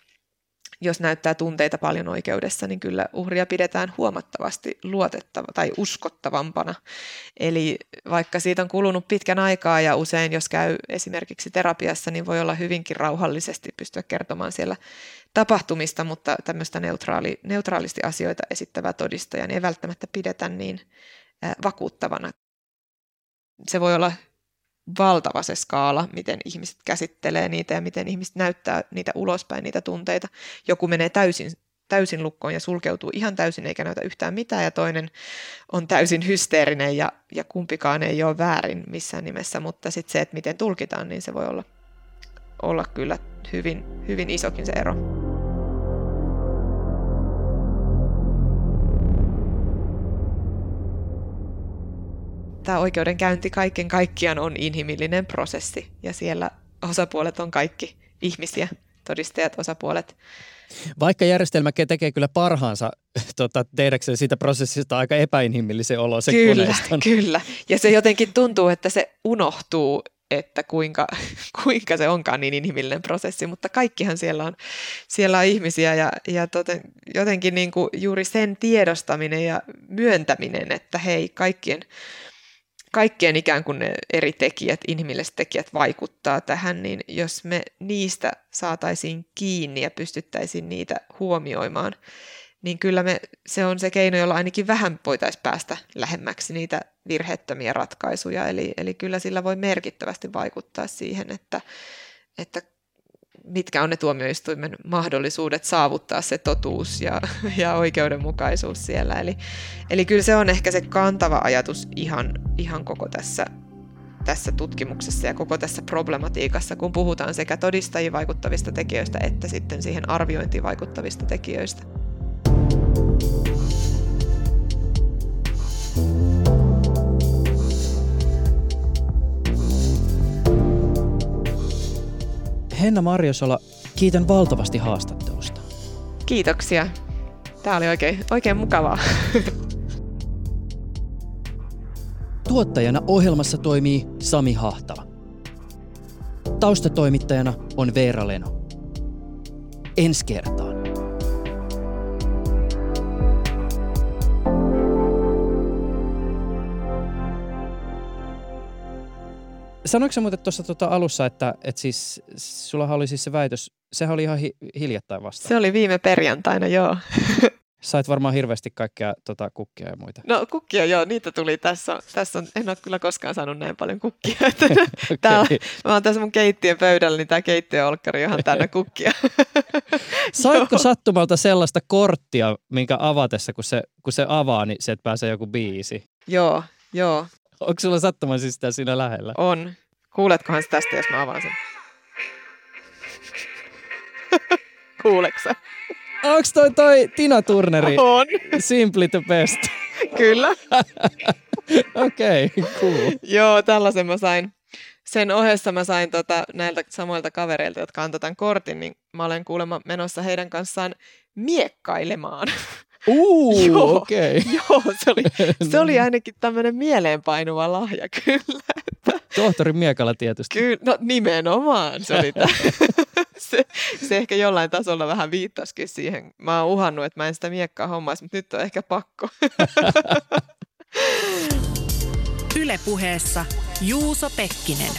jos näyttää tunteita paljon oikeudessa, niin kyllä uhria pidetään huomattavasti luotettava tai uskottavampana. Eli vaikka siitä on kulunut pitkän aikaa ja usein jos käy esimerkiksi terapiassa, niin voi olla hyvinkin rauhallisesti pystyä kertomaan siellä tapahtumista, mutta tämmöistä neutraali, neutraalisti asioita esittävää todistajaa niin ei välttämättä pidetä niin vakuuttavana. Se voi olla valtava se skaala, miten ihmiset käsittelee niitä ja miten ihmiset näyttää niitä ulospäin, niitä tunteita. Joku menee täysin, täysin lukkoon ja sulkeutuu ihan täysin eikä näytä yhtään mitään ja toinen on täysin hysteerinen ja, ja kumpikaan ei ole väärin missään nimessä, mutta sitten se, että miten tulkitaan, niin se voi olla, olla kyllä hyvin, hyvin isokin se ero. Tämä oikeudenkäynti kaiken kaikkiaan on inhimillinen prosessi ja siellä osapuolet on kaikki ihmisiä, todistajat, osapuolet. Vaikka järjestelmä tekee kyllä parhaansa tota, tehdäkseen siitä prosessista aika epäinhimillisen olo se Kyllä, koneiston. kyllä. Ja se jotenkin tuntuu, että se unohtuu, että kuinka, kuinka se onkaan niin inhimillinen prosessi, mutta kaikkihan siellä on, siellä on ihmisiä ja, ja toten, jotenkin niin kuin juuri sen tiedostaminen ja myöntäminen, että hei, kaikkien kaikkien ikään kuin ne eri tekijät, inhimilliset tekijät vaikuttaa tähän, niin jos me niistä saataisiin kiinni ja pystyttäisiin niitä huomioimaan, niin kyllä me, se on se keino, jolla ainakin vähän voitaisiin päästä lähemmäksi niitä virheettömiä ratkaisuja. Eli, eli kyllä sillä voi merkittävästi vaikuttaa siihen, että, että mitkä on ne tuomioistuimen mahdollisuudet saavuttaa se totuus ja, ja oikeudenmukaisuus siellä. Eli, eli kyllä se on ehkä se kantava ajatus ihan, ihan koko tässä, tässä tutkimuksessa ja koko tässä problematiikassa, kun puhutaan sekä todistajiin vaikuttavista tekijöistä että sitten siihen arviointiin vaikuttavista tekijöistä. Henna Marjosola, kiitän valtavasti haastattelusta. Kiitoksia. Tämä oli oikein, oikein mukavaa. Tuottajana ohjelmassa toimii Sami Hahtala. Taustatoimittajana on Veera Leno. Ensi kertaan. Sanoitko sä muuten tuossa tuota alussa, että, että siis, sulla oli siis se väitös, sehän oli ihan hi- hiljattain vasta. Se oli viime perjantaina, joo. Sait varmaan hirveästi kaikkea tota, kukkia ja muita. No kukkia, joo, niitä tuli tässä. Tässä on, en ole kyllä koskaan saanut näin paljon kukkia. okay. Täällä, mä oon tässä mun keittiön pöydällä, niin tämä keittiöolkkari on ihan täynnä kukkia. Saitko sattumalta sellaista korttia, minkä avatessa, kun se, kun se avaa, niin sieltä pääsee joku biisi? Joo, joo. Onko sulla sattuman siis sitä siinä lähellä? On. Kuuletkohan se tästä, jos mä avaan sen? Kuuleksä? Onko toi toi Tina Turneri? On. Simply the best. Kyllä. Okei, okay, cool. Joo, tällaisen mä sain. Sen ohessa mä sain tota, näiltä samoilta kavereilta, jotka antoi tämän kortin, niin mä olen kuulemma menossa heidän kanssaan miekkailemaan. Uh, okei. Okay. Joo, se oli, se oli ainakin tämmöinen mieleenpainuva lahja, kyllä. Tohtori Miekala tietysti. Kyllä, no nimenomaan se oli tämä. se, se ehkä jollain tasolla vähän viittasikin siihen. Mä oon uhannut, että mä en sitä miekkaa hommaisi, mutta nyt on ehkä pakko. Ylepuheessa Juuso Pekkinen.